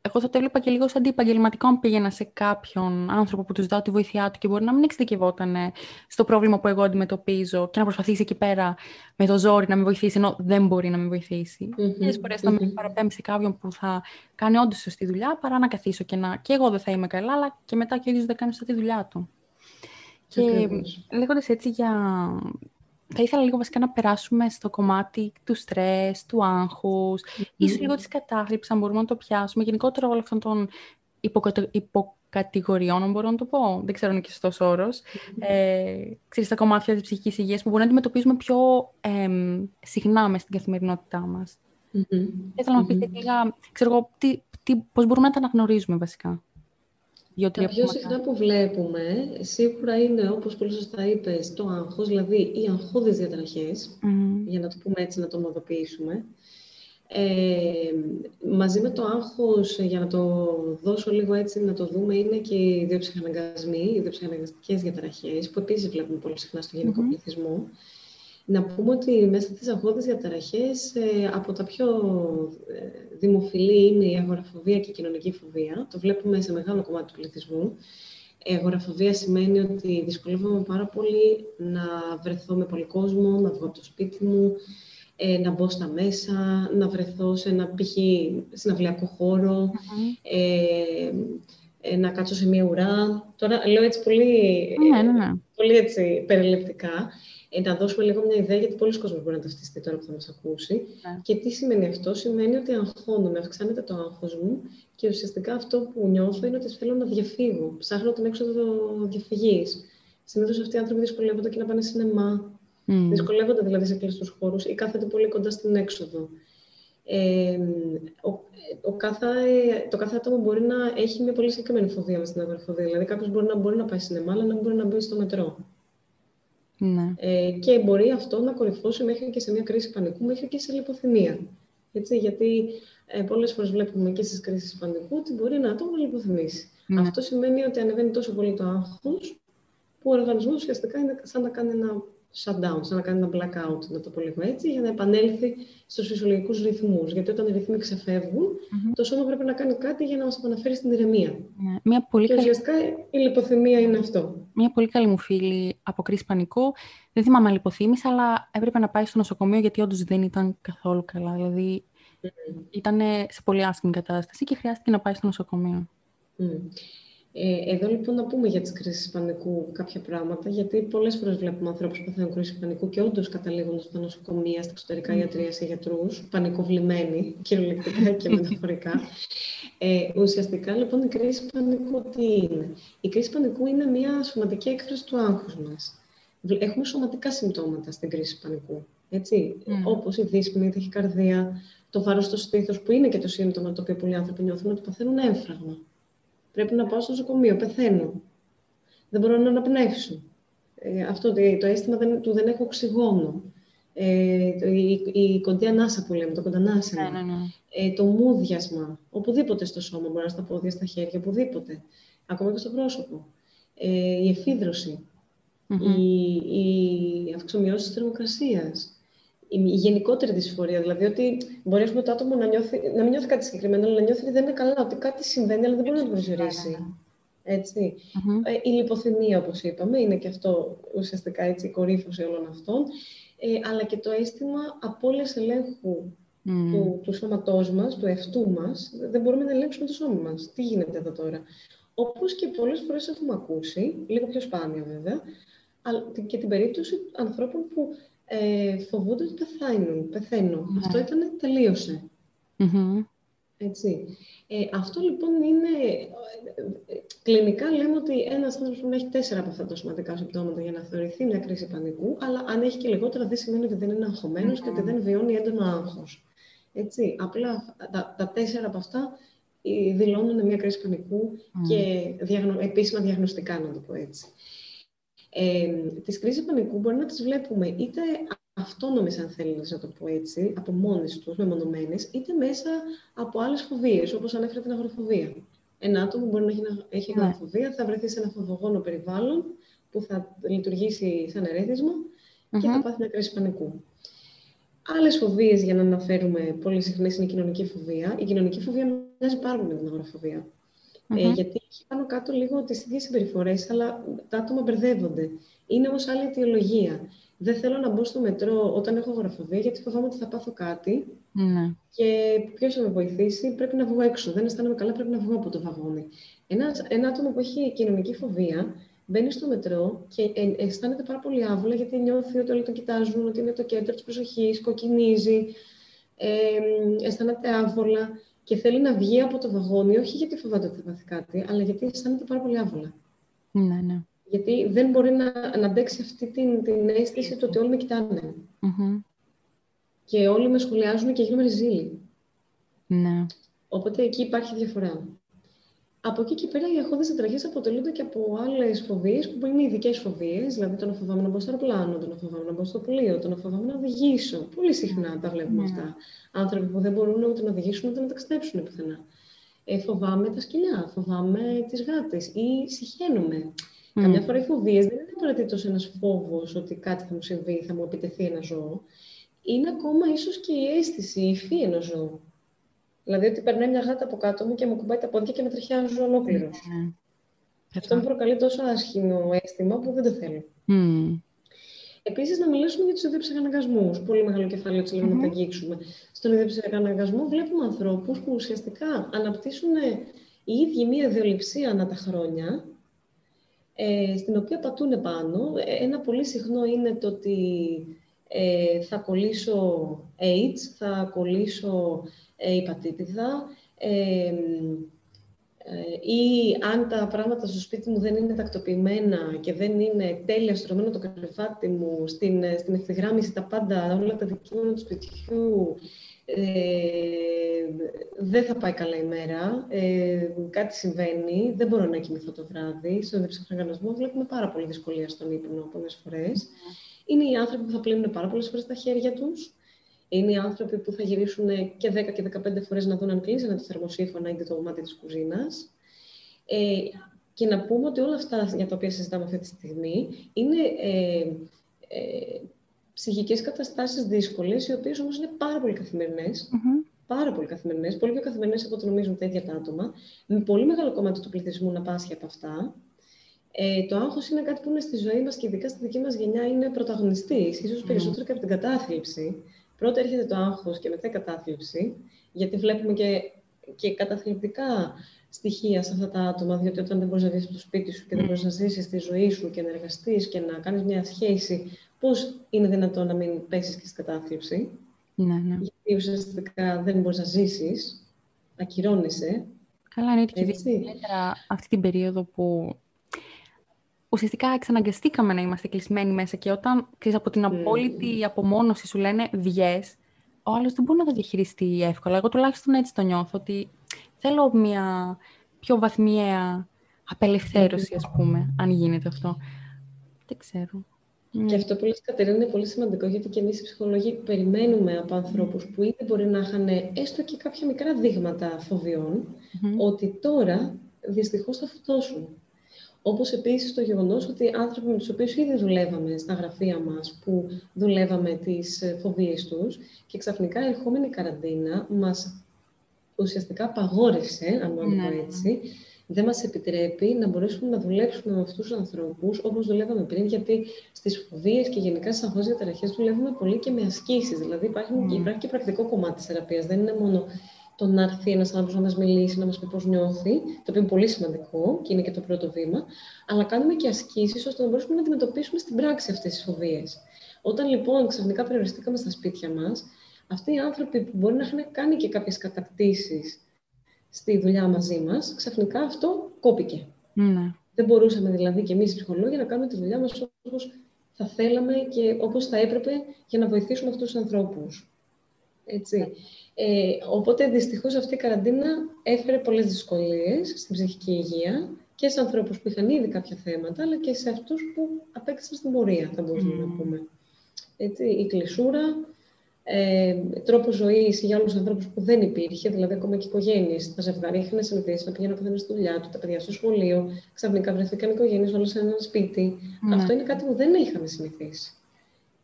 εγώ θα το έβλεπα και λίγο σαν αντιπαγγελματικό αν πήγαινα σε κάποιον άνθρωπο που τους ζητάω τη βοήθειά του και μπορεί να μην εξειδικευόταν στο πρόβλημα που εγώ αντιμετωπίζω και να προσπαθήσει εκεί πέρα με το ζόρι να με βοηθήσει, ενώ δεν μπορεί να με βοηθήσει. Mm-hmm. φορές θα με παραπέμψει κάποιον που θα κάνει όντως σωστή δουλειά παρά να καθίσω και να. και εγώ δεν θα είμαι καλά, αλλά και μετά και ο ίδιος δεν κάνει σωστή δουλειά του. Και λέγοντας έτσι για θα ήθελα λίγο βασικά να περάσουμε στο κομμάτι του στρες, του άγχους, mm ίσως λίγο της κατάθλιψης, αν μπορούμε να το πιάσουμε, γενικότερα όλων αυτών των υποκατε... υποκατηγοριών, αν μπορώ να το πω, δεν ξέρω αν είναι και σωστός όρος, ε, ξέρεις, τα κομμάτια της ψυχικής υγείας που μπορούμε να αντιμετωπίζουμε πιο ε, συχνά μες στην καθημερινότητά μας. Mm-hmm. Θα ήθελα να μου πείτε λίγα, ξέρω εγώ, τι, τι, πώς μπορούμε να τα αναγνωρίζουμε βασικά. Τα πιο συχνά που βλέπουμε σίγουρα είναι, όπως πολύ σωστά είπες, το άγχος, δηλαδή οι αγχώδεις για να το πούμε έτσι, να το ομοδοποιήσουμε. Ε, μαζί με το άγχος, για να το δώσω λίγο έτσι να το δούμε, είναι και οι διοψυχαναγκασμοί, οι διοψυχαναγκαστικές διαταραχές, που επίσης βλέπουμε πολύ συχνά στο γενικό πληθυσμό. Να πούμε ότι μέσα στις αγχώδεις διαταραχές, ε, από τα πιο ε, δημοφιλή είναι η αγοραφοβία και η κοινωνική φοβία. Το βλέπουμε σε μεγάλο κομμάτι του πληθυσμού. Η αγοραφοβία σημαίνει ότι δυσκολεύομαι πάρα πολύ να βρεθώ με πολύ κόσμο, να βγω από το σπίτι μου, ε, να μπω στα μέσα, να βρεθώ σε ένα π.χ. συναυλιακό ε, να κάτσω σε μία ουρά. Τώρα λέω έτσι πολύ, ναι, ναι, ναι. πολύ έτσι περιληπτικά. Ε, να δώσουμε λίγο μια ιδέα, γιατί πολλοί κόσμοι μπορεί να ταυτιστεί τώρα που θα μας ακούσει. Ναι. Και τι σημαίνει αυτό, σημαίνει ότι αγχώνομαι, αυξάνεται το άγχος μου και ουσιαστικά αυτό που νιώθω είναι ότι θέλω να διαφύγω. Ψάχνω την έξοδο διαφυγής. Συνήθως αυτοί οι άνθρωποι δυσκολεύονται και να πάνε σινεμά. Mm. Δυσκολεύονται δηλαδή σε κλειστούς χώρους ή κάθεται πολύ κοντά στην έξοδο. Ε, ο, ο κάθε, το κάθε άτομο μπορεί να έχει μια πολύ συγκεκριμένη φοβία με στην αγοραφοβία. Δηλαδή, κάποιος μπορεί να μπορεί να πάει σινεμά, αλλά να μπορεί να μπει στο μετρό. Ναι. Ε, και μπορεί αυτό να κορυφώσει μέχρι και σε μια κρίση πανικού, μέχρι και σε λιποθυμία. Έτσι, γιατί ε, πολλές φορές βλέπουμε και στις κρίσεις πανικού ότι μπορεί ένα άτομο να λιποθυμήσει. Ναι. Αυτό σημαίνει ότι ανεβαίνει τόσο πολύ το άγχος, που ο οργανισμός ουσιαστικά είναι σαν να κάνει ένα shutdown, σαν να κάνει ένα blackout, να το πω λίγο έτσι, για να επανέλθει στους φυσιολογικούς ρυθμούς. Γιατί όταν οι ρυθμοί ξεφεύγουν, mm-hmm. το σώμα πρέπει να κάνει κάτι για να μας επαναφέρει στην ηρεμία. Ναι. Μια πολύ και ουσιαστικά η λιποθυμία είναι αυτό. Μια πολύ καλή μου φίλη από κρίση πανικού. Δεν θυμάμαι αν λιποθύμησε, αλλά έπρεπε να πάει στο νοσοκομείο γιατί όντως δεν ήταν καθόλου καλά. Δηλαδή mm. ήταν σε πολύ άσχημη κατάσταση και χρειάστηκε να πάει στο νοσοκομείο. Mm. Ε, εδώ λοιπόν να πούμε για τις κρίσεις πανικού κάποια πράγματα, γιατί πολλές φορές βλέπουμε ανθρώπους που παθαίνουν κρίση πανικού και όντως καταλήγουν στα νοσοκομεία, στα εξωτερικά mm. ιατρία σε γιατρούς, πανικοβλημένοι, κυριολεκτικά και μεταφορικά. Ε, ουσιαστικά λοιπόν η κρίση πανικού τι είναι; Η κρίση πανικού είναι μια σωματική έκφραση του άγχους μας. Έχουμε σωματικά συμπτώματα στην κρίση πανικού. Έτσι, mm. όπως η δύσπνη, η ταχυκαρδία, το βάρος στο στήθος, που είναι και το σύμπτωμα το οποίο πολλοί άνθρωποι νιώθουν ότι παθαίνουν έμφραγμα. Πρέπει να πάω στο νοσοκομείο, πεθαίνω. Δεν μπορώ να αναπνεύσω. Ε, αυτό το, το αίσθημα δεν, του δεν έχω οξυγόνο. Ε, το, η, η κοντή ανάσα που λέμε, το κοντανάσιμα. Ναι, ναι, ναι. Ε, το μούδιασμα, οπουδήποτε στο σώμα, μπορεί να στα πόδια, στα χέρια, οπουδήποτε. Ακόμα και στο πρόσωπο. Ε, η εφίδρωση, mm-hmm. η, η αυξομοιώση της θερμοκρασίας, η γενικότερη δυσφορία. Δηλαδή ότι μπορεί πούμε, το άτομο να, νιώθει, να μην νιώθει κάτι συγκεκριμένο, αλλά να νιώθει ότι δεν είναι καλά, ότι κάτι συμβαίνει, αλλά δεν μπορεί να το προσδιορίσει. Έτσι. Mm-hmm. Ε, η λιποθυμία, όπως είπαμε, είναι και αυτό ουσιαστικά έτσι, η κορύφωση όλων αυτών. Ε, αλλά και το αίσθημα απώλεια ελέγχου mm. του, του σώματός μας, του εαυτού μας. Δεν μπορούμε να ελέγξουμε το σώμα μας. Τι γίνεται εδώ τώρα; Όπως και πολλές φορές έχουμε ακούσει, λίγο πιο σπάνια βέβαια, αλλά και την περίπτωση ανθρώπων που ε, φοβούνται ότι πεθαίνουν. Πεθαίνω. Ναι. Αυτό ήταν τελείωσε. Έτσι. Ε, αυτό λοιπόν είναι... Κλινικά λέμε ότι ένας άνθρωπος πρέπει να έχει τέσσερα από αυτά τα σωματικά συμπτώματα για να θεωρηθεί μια κρίση πανικού, αλλά αν έχει και λιγότερα δεν σημαίνει ότι δεν είναι αγχωμένος και ότι δεν βιώνει έντονο άγχος. Έτσι. Απλά τα, τα τέσσερα από αυτά ε, δηλώνουν μια κρίση πανικού και διαγνω... επίσημα διαγνωστικά, να το πω έτσι. Ε, τις κρίσεις πανικού μπορεί να τις βλέπουμε είτε αυτόνομες, αν θέλει να το πω έτσι, από μόνες τους, μεμονωμένες, είτε μέσα από άλλες φοβίες, όπως ανέφερε την αγοροφοβία. Ένα άτομο μπορεί να έχει, έχει ναι. αγοροφοβία, θα βρεθεί σε ένα φοβογόνο περιβάλλον που θα λειτουργήσει σαν ερεθισμα και θα πάθει μια κρίση πανικού. Άλλες φοβίες, για να αναφέρουμε πολύ συχνά, είναι η κοινωνική φοβία. Η κοινωνική φοβία μοιάζει πάρα πολύ με την αγοροφοβία. Ε, γιατί έχει πάνω κάτω λίγο τις ίδιες συμπεριφορές, αλλά τα άτομα μπερδεύονται. Είναι όμως άλλη αιτιολογία. Δεν θέλω να μπω στο μετρό όταν έχω αγοραφοβία, γιατί φοβάμαι ότι θα πάθω κάτι. Ναι. Και ποιος θα με βοηθήσει, πρέπει να βγω έξω. Δεν αισθάνομαι καλά, πρέπει να βγω από το βαγόνι. Ένα, ένα άτομο που έχει κοινωνική φοβία μπαίνει στο μετρό και αισθάνεται πάρα πολύ άβολα, γιατί νιώθει ότι όλοι το κοιτάζουν, ότι είναι το κέντρο της προσοχής, κοκκινίζει, ε, αισθάνεται άβολα και θέλει να βγει από το βαγόνι, όχι γιατί φοβάται ότι θα πάθει κάτι, αλλά γιατί αισθάνεται πάρα πολύ άβολα. Ναι, ναι. Γιατί δεν μπορεί να, να αντέξει αυτή την, την αίσθηση του ότι όλοι με κοιτάνε. Mm-hmm. Και όλοι με σχολιάζουν και γίνομαι ριζίλη. Ναι. Οπότε εκεί υπάρχει διαφορά. Από εκεί και πέρα, οι αχώδει ατραχέ αποτελούνται και από άλλες φοβίες που είναι ειδικές φοβίες. Δηλαδή, το να φοβάμαι να μπω στο αεροπλάνο, το να φοβάμαι να μπω στο πλοίο, το να φοβάμαι να οδηγήσω. Πολύ συχνά τα βλέπουμε ναι. αυτά. Άνθρωποι που δεν μπορούν ούτε να οδηγήσουν ούτε να ταξιδέψουν πουθενά. Ε, φοβάμαι τα σκυλιά, φοβάμαι τις γάτες ή συχαίνομαι. Mm. Καμιά φορά οι φοβίες δεν είναι απαραίτητος ένας φόβος ότι κάτι θα μου συμβεί, θα μου επιτεθεί ένα ζώο. Είναι ακόμα ίσως και η αίσθηση, η υφή ενός ζώου. Δηλαδή ότι περνάει μια γάτα από κάτω μου και μου κουμπάει τα πόδια και με τριχιάζει ολόκληρος. Mm. Αυτό μου προκαλεί τόσο άσχημο αίσθημα που δεν το θέλω. Mm. Επίσης, να μιλήσουμε για τους ιδιοψυχαναγκασμούς. Πολύ μεγάλο κεφάλαιο, έτσι mm-hmm. να τα αγγίξουμε. Στον ιδιοψυχαναγκασμό βλέπουμε ανθρώπους που ουσιαστικά αναπτύσσουν οι ίδιοι μία ιδεολειψία ανά τα χρόνια ε, στην οποία πατούν πάνω. Ένα πολύ συχνό είναι το ότι ε, θα κολλήσω AIDS, θα κολλήσω ε, υπατήτηδα, ε, ή αν τα πράγματα στο σπίτι μου δεν είναι τακτοποιημένα και δεν είναι τέλεια στρωμένο το κρεβάτι μου, στην, στην ευθυγράμμιση τα πάντα, όλα τα δικαιώματα του σπιτιού, ε, δεν θα πάει καλά η μέρα, ε, κάτι συμβαίνει, δεν μπορώ να κοιμηθώ το βράδυ. Στον διψυχρογανασμό βλέπουμε πάρα πολύ δυσκολία στον ύπνο πολλέ φορές. Είναι οι άνθρωποι που θα πλύνουν πάρα πολλές φορές τα χέρια τους. Είναι οι άνθρωποι που θα γυρίσουν και 10 και 15 φορές να δουν αν κλείσει το θερμοσύφωνα ή το κομμάτι της κουζίνας. Ε, και να πούμε ότι όλα αυτά για τα οποία συζητάμε αυτή τη στιγμή είναι ε, ε, ψυχικές καταστάσεις δύσκολες, οι οποίες όμως είναι πάρα πολύ Πάρα πολύ καθημερινές, πολύ πιο καθημερινές από ό,τι νομίζουν τα ίδια τα άτομα. Με πολύ μεγάλο κομμάτι του πληθυσμού να πάσχει από αυτά. Ε, το άγχος είναι κάτι που είναι στη ζωή μας και ειδικά στη δική μας γενιά είναι πρωταγωνιστής, ίσως περισσότερο και από την κατάθλιψη. Πρώτα έρχεται το άγχος και μετά η κατάθλιψη, γιατί βλέπουμε και, και καταθλιπτικά στοιχεία σε αυτά τα άτομα, διότι όταν δεν μπορείς να βγεις από το σπίτι σου και δεν μπορείς να ζήσεις τη ζωή σου και να εργαστείς και να κάνεις μια σχέση πώς είναι δυνατόν να μην πέσεις και στην κατάθλιψη; Ναι, ναι. Γιατί ουσιαστικά δεν μπορείς να ζήσεις, ακυρώνεσαι. Καλά, είναι και ιδιαίτερα αυτή την περίοδο που ουσιαστικά εξαναγκαστήκαμε να είμαστε κλεισμένοι μέσα και όταν ξέρεις, από την απόλυτη απομόνωση σου λένε βγες, ο άλλος δεν μπορεί να το διαχειριστεί εύκολα. Εγώ τουλάχιστον έτσι το νιώθω, ότι θέλω μια πιο βαθμιαία απελευθέρωση, ας πούμε, αν γίνεται αυτό. Δεν ξέρω. Και ναι. αυτό που λες Κατερίνα είναι πολύ σημαντικό γιατί και εμείς οι ψυχολόγοι περιμένουμε από ανθρώπους που είτε μπορεί να είχαν έστω και κάποια μικρά δείγματα ότι τώρα δυστυχώς θα φτώσουν. Όπως επίσης το γεγονός ότι άνθρωποι με τους οποίους ήδη δουλεύαμε στα γραφεία μας, που δουλεύαμε τις φοβίες τους και ξαφνικά ερχόμενη καραντίνα μας ουσιαστικά απαγόρευσε, αν μπορώ να πω ναι. έτσι, δεν μας επιτρέπει να μπορέσουμε να δουλέψουμε με αυτούς τους ανθρώπους όπως δουλεύαμε πριν, γιατί στις φοβίες και γενικά στις αγχώσεις διαταραχές δουλεύουμε πολύ και με ασκήσεις. Δηλαδή υπάρχει, mm. υπάρχει και πρακτικό κομμάτι της θεραπείας. Δεν είναι μόνο το να έρθει ένας άνθρωπος να μας μιλήσει, να μας πει πώς νιώθει, το οποίο είναι πολύ σημαντικό και είναι και το πρώτο βήμα, αλλά κάνουμε και ασκήσεις ώστε να μπορέσουμε να αντιμετωπίσουμε στην πράξη αυτές τις φοβίες. Όταν λοιπόν ξαφνικά περιοριστήκαμε στα σπίτια μας, αυτοί οι άνθρωποι που μπορεί να έχουν κάνει και κάποιες κατακτήσεις στη δουλειά μαζί μας, ξαφνικά αυτό κόπηκε. Ναι. Δεν μπορούσαμε δηλαδή και εμείς οι ψυχολόγοι να κάνουμε τη δουλειά μας όπως θα θέλαμε και όπως θα έπρεπε για να βοηθήσουμε αυτούς τους ανθρώπους. Έτσι. Ε, οπότε δυστυχώς αυτή η καραντίνα έφερε πολλές δυσκολίες στην ψυχική υγεία και σε ανθρώπους που είχαν ήδη κάποια θέματα, αλλά και σε αυτούς που απέκτησαν στην πορεία, θα μπορούσαμε να πούμε. Έτσι, η κλεισούρα, ε, τρόπος ζωής για άλλου ανθρώπους που δεν υπήρχε, δηλαδή ακόμα και οικογένειες. Τα ζευγάρια είχαν συνηθίσει να πηγαίνουν καθένας στη δουλειά του, τα παιδιά στο σχολείο. Ξαφνικά βρεθήκαν οικογένειες όλα σε ένα σπίτι. Ναι. Αυτό είναι κάτι που δεν είχαμε συνηθίσει.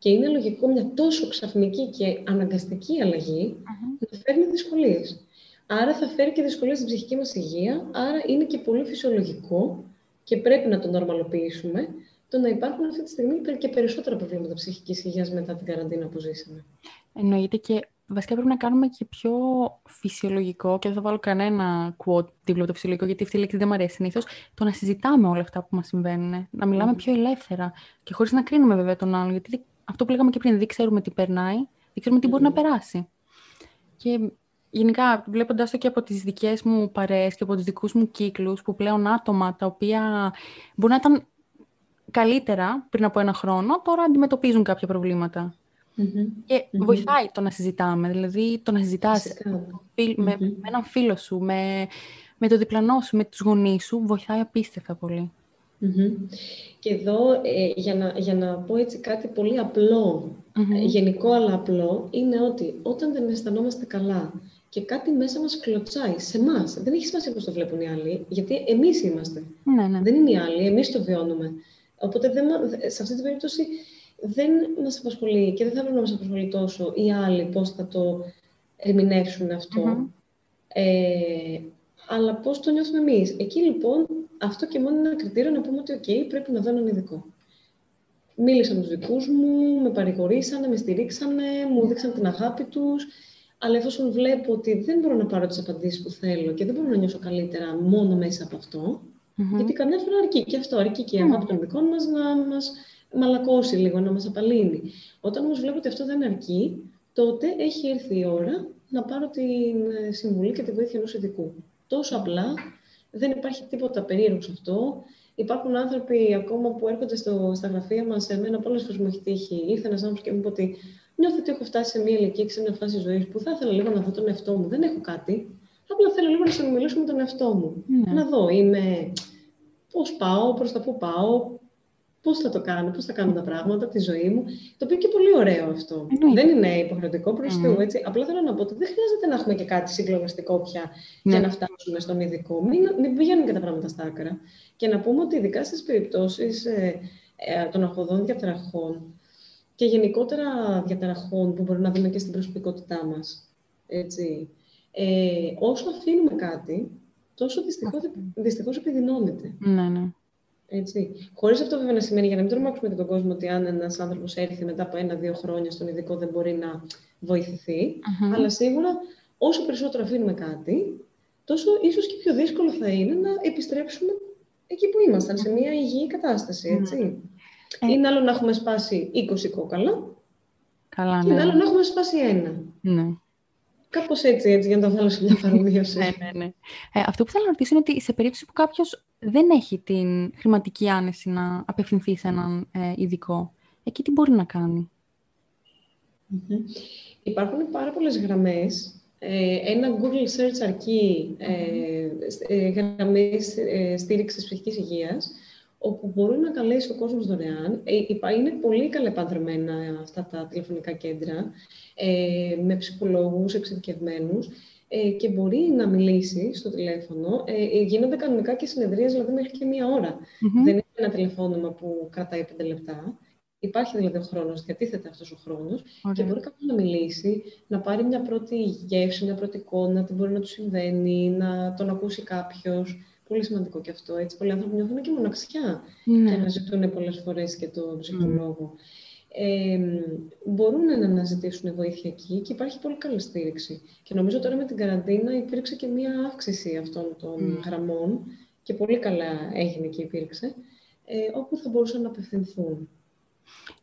Και είναι λογικό μια τόσο ξαφνική και αναγκαστική αλλαγή mm-hmm. να φέρνει δυσκολίες. Άρα θα φέρει και δυσκολίες στην ψυχική μας υγεία, άρα είναι και πολύ φυσιολογικό και πρέπει να το νορμαλοποιήσουμε το να υπάρχουν αυτή τη στιγμή και περισσότερα προβλήματα ψυχικής υγείας μετά την καραντίνα που ζήσαμε. Εννοείται και βασικά πρέπει να κάνουμε και πιο φυσιολογικό και δεν θα βάλω κανένα quote δίπλα από το φυσιολογικό γιατί αυτή η λέξη δεν μου αρέσει συνήθως. Το να συζητάμε όλα αυτά που μας συμβαίνουν. Να μιλάμε πιο ελεύθερα και χωρίς να κρίνουμε βέβαια τον άλλον. Γιατί αυτό που λέγαμε και πριν, δεν ξέρουμε τι περνάει, δεν ξέρουμε τι μπορεί να περάσει. Και γενικά, βλέποντας το και από τις δικές μου παρέες και από τους δικούς μου κύκλους, που πλέον άτομα τα οποία μπορεί να ήταν καλύτερα πριν από ένα χρόνο, τώρα αντιμετωπίζουν κάποια προβλήματα. Mm-hmm. Και mm-hmm. βοηθάει το να συζητάμε, δηλαδή το να συζητάς με, με έναν φίλο σου, με, με το διπλανό σου, με τους γονείς σου, βοηθάει απίστευτα πολύ. Και εδώ, ε, για, να, για να πω έτσι κάτι πολύ απλό, ε, γενικό αλλά απλό, είναι ότι όταν δεν αισθανόμαστε καλά και κάτι μέσα μας κλωτσάει, σε εμάς, δεν έχει σημασία πώς το βλέπουν οι άλλοι, γιατί εμείς είμαστε. Ναι, ναι. Δεν είναι οι άλλοι, εμείς το βιώνουμε. Οπότε δεν, σε αυτή την περίπτωση δεν μας απασχολεί και δεν θα έπρεπε να μας απασχολεί τόσο οι άλλοι πώς θα το ερμηνεύσουν Ε, αλλά πώς το νιώθουμε εμείς. Εκεί λοιπόν αυτό και μόνο είναι ένα κριτήριο να πούμε ότι OK, πρέπει να δω έναν ειδικό. Μίλησα με τους δικούς μου, με παρηγορήσανε, με στηρίξανε, μου δείξαν την αγάπη τους. Αλλά εφόσον βλέπω ότι δεν μπορώ να πάρω τις απαντήσεις που θέλω και δεν μπορώ να νιώσω καλύτερα μόνο μέσα από αυτό, Γιατί καμιά φορά αρκεί και αυτό, αρκεί και η αγάπη των δικών μας να μας μαλακώσει λίγο, να μας απαλύνει. Όταν όμως βλέπω ότι αυτό δεν αρκεί, τότε έχει έρθει η ώρα να πάρω την ε, συμβουλή και τη βοήθεια ενός ειδικού. Τόσο απλά, δεν υπάρχει τίποτα περίεργο σε αυτό. Υπάρχουν άνθρωποι ακόμα που έρχονται στο, στα γραφεία μας. Εμένα πολλές φορές μου έχει τύχει. Ήρθε ένας άνθρωπος και μου είπε ότι νιώθω ότι έχω φτάσει σε μια ηλικία και σε μια φάση ζωής που θα ήθελα λίγο να δω τον εαυτό μου. Δεν έχω κάτι. Απλά θέλω λίγο να συνομιλήσω με τον εαυτό μου. Ναι. Να δω, είμαι. Πώς πάω, προς τα πού πάω, πώς θα το κάνω, πώς θα κάνω τα πράγματα, τη ζωή μου. Το οποίο και πολύ ωραίο αυτό. Δεν είναι υποχρεωτικό προς mm. Θεού, έτσι. Απλά θέλω να πω ότι δεν χρειάζεται να έχουμε και κάτι συγκλονιστικό πια για ναι. να φτάσουμε στον ειδικό. Μην, μην πηγαίνουν και τα πράγματα στα άκρα. Και να πούμε ότι ειδικά στις περιπτώσεις ε, ε, των αχωδών διαταραχών και γενικότερα διαταραχών που μπορούμε να δούμε και στην προσωπικότητά μας. Ε, όσο αφήνουμε κάτι, τόσο δυστυχώς επιδεινώνεται. Ναι, ναι. Έτσι. Χωρίς αυτό βέβαια να σημαίνει, για να μην τρομάξουμε και τον κόσμο, ότι αν ένας άνθρωπος έρθει μετά από ένα-δύο χρόνια στον ειδικό δεν μπορεί να βοηθηθει Αλλά σίγουρα όσο περισσότερο αφήνουμε κάτι, τόσο ίσως και πιο δύσκολο θα είναι να επιστρέψουμε εκεί που ήμασταν, σε μια υγιή κατάσταση, έτσι. Ε. Είναι άλλο να έχουμε σπάσει 20 κόκαλα Καλά, και είναι άλλο να έχουμε σπάσει ένα. Ναι. Κάπως έτσι, έτσι, για να το βάλω σε μια παρομοίωση. ναι, ναι, ναι. Ε, αυτό που θέλω να ρωτήσω είναι ότι σε περίπτωση που κάποιος δεν έχει την χρηματική άνεση να απευθυνθεί σε έναν ε, ειδικό, εκεί τι μπορεί να κάνει; Υπάρχουν πάρα πολλές γραμμές. Ε, ένα Google Search αρκεί ε, ε, γραμμές ε, στήριξης ψυχικής υγείας, όπου μπορεί να καλέσει ο κόσμος δωρεάν. Ε, είναι πολύ καλά επανδρομένα αυτά τα τηλεφωνικά κέντρα, ε, με ψυχολόγους εξειδικευμένους, ε, και μπορεί να μιλήσει στο τηλέφωνο. Ε, γίνονται κανονικά και συνεδρίες, δηλαδή μέχρι και μία Δεν είναι ένα τηλεφώνημα που κρατάει πέντε λεπτά. Υπάρχει δηλαδή ο χρόνος, διατίθεται αυτός ο χρόνος και μπορεί κάποιος να μιλήσει, να πάρει μια πρώτη γεύση, μια πρώτη εικόνα, τι μπορεί να του συμβαίνει, να τον ακούσει κάποιος. Πολύ σημαντικό και αυτό. Έτσι, πολλοί άνθρωποι νιώθουν και μοναξιά ναι. και αναζητούν πολλές φορές και τον ψυχολόγο. Mm. Ε, μπορούν να αναζητήσουν βοήθεια εκεί και υπάρχει πολύ καλή στήριξη. Και νομίζω τώρα με την καραντίνα υπήρξε και μία αύξηση αυτών των mm. γραμμών και πολύ καλά έγινε και υπήρξε, ε, όπου θα μπορούσαν να απευθυνθούν.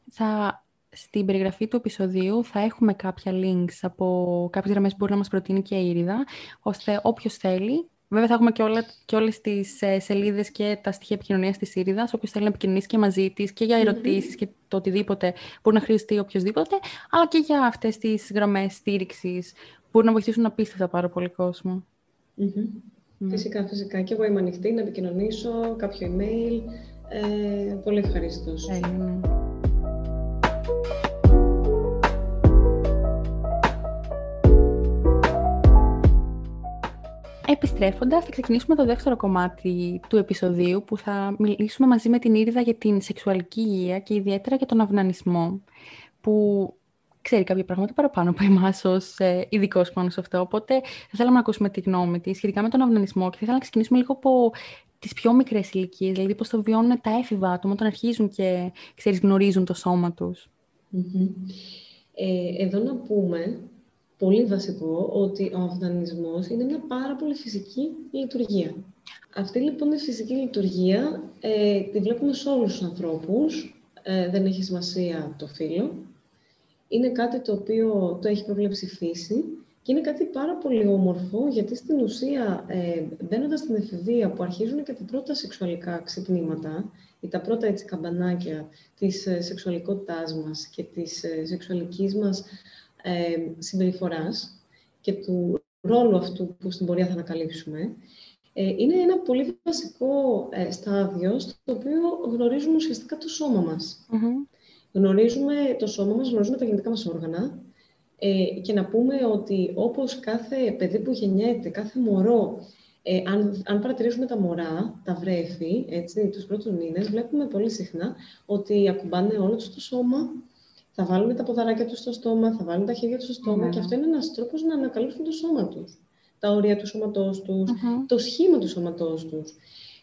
Θα, στην περιγραφή του επεισοδίου θα έχουμε κάποια links από κάποιες γραμμές που μπορεί να μας προτείνει και η Ήριδα, ώστε όποιος θέλει Βέβαια, θα έχουμε και, όλα, και όλες τις ε, σελίδες και τα στοιχεία επικοινωνίας της Ήριδας, όποιος θέλει να επικοινωνήσει και μαζί της και για ερωτήσεις και το οτιδήποτε μπορεί να χρειαστεί οποιοδήποτε, αλλά και για αυτές τις γραμμές στήριξης που μπορούν να βοηθήσουν απίστευτα πάρα πολύ κόσμο. Φυσικά, φυσικά. Και εγώ είμαι ανοιχτή να επικοινωνήσω, κάποιο email. Ε, πολύ ευχαριστώ. Επιστρέφοντας, θα ξεκινήσουμε το δεύτερο κομμάτι του επεισοδίου που θα μιλήσουμε μαζί με την Ήριδα για την σεξουαλική υγεία και ιδιαίτερα για τον αυνανισμό που ξέρει κάποια πράγματα παραπάνω από εμάς ως ε, ειδικός πάνω σε αυτό. Οπότε θα θέλαμε να ακούσουμε τη γνώμη της σχετικά με τον αυνανισμό και θα ήθελα να ξεκινήσουμε λίγο από τις πιο μικρές ηλικίες, δηλαδή πώς το βιώνουν τα έφηβα άτομα όταν αρχίζουν και ξέρεις, γνωρίζουν το σώμα τους. Ε, εδώ να πούμε πολύ βασικό ότι ο αυνανισμός είναι μια πάρα πολύ φυσική λειτουργία. Αυτή λοιπόν η φυσική λειτουργία ε, τη βλέπουμε σε όλους τους ανθρώπους, ε, δεν έχει σημασία το φύλλο. Είναι κάτι το οποίο το έχει προβλέψει φύση και είναι κάτι πάρα πολύ όμορφο, γιατί στην ουσία, ε, μπαίνοντας στην εφηβεία που αρχίζουν και τα πρώτα σεξουαλικά ξυπνήματα ή τα πρώτα έτσι, καμπανάκια της ε, σεξουαλικότητάς μας και της ε, σεξουαλικής μας ε, συμπεριφοράς και του ρόλου αυτού που στην πορεία θα ανακαλύψουμε, ε, είναι ένα πολύ βασικό ε, στάδιο στο οποίο γνωρίζουμε ουσιαστικά το σώμα μας. Γνωρίζουμε το σώμα μας, γνωρίζουμε τα γενετικά μας όργανα ε, και να πούμε ότι όπως κάθε παιδί που γεννιέται, κάθε μωρό, ε, αν, αν παρατηρήσουμε τα μωρά, τα βρέφη, έτσι, τους πρώτους μήνες, βλέπουμε πολύ συχνά ότι ακουμπάνε όλο τους το σώμα, θα βάλουν τα ποδαράκια τους στο στόμα, θα βάλουν τα χέρια τους στο στόμα και αυτό είναι ένας τρόπος να ανακαλύψουν το σώμα τους. Τα όρια του σώματός τους, το σχήμα του σώματός τους.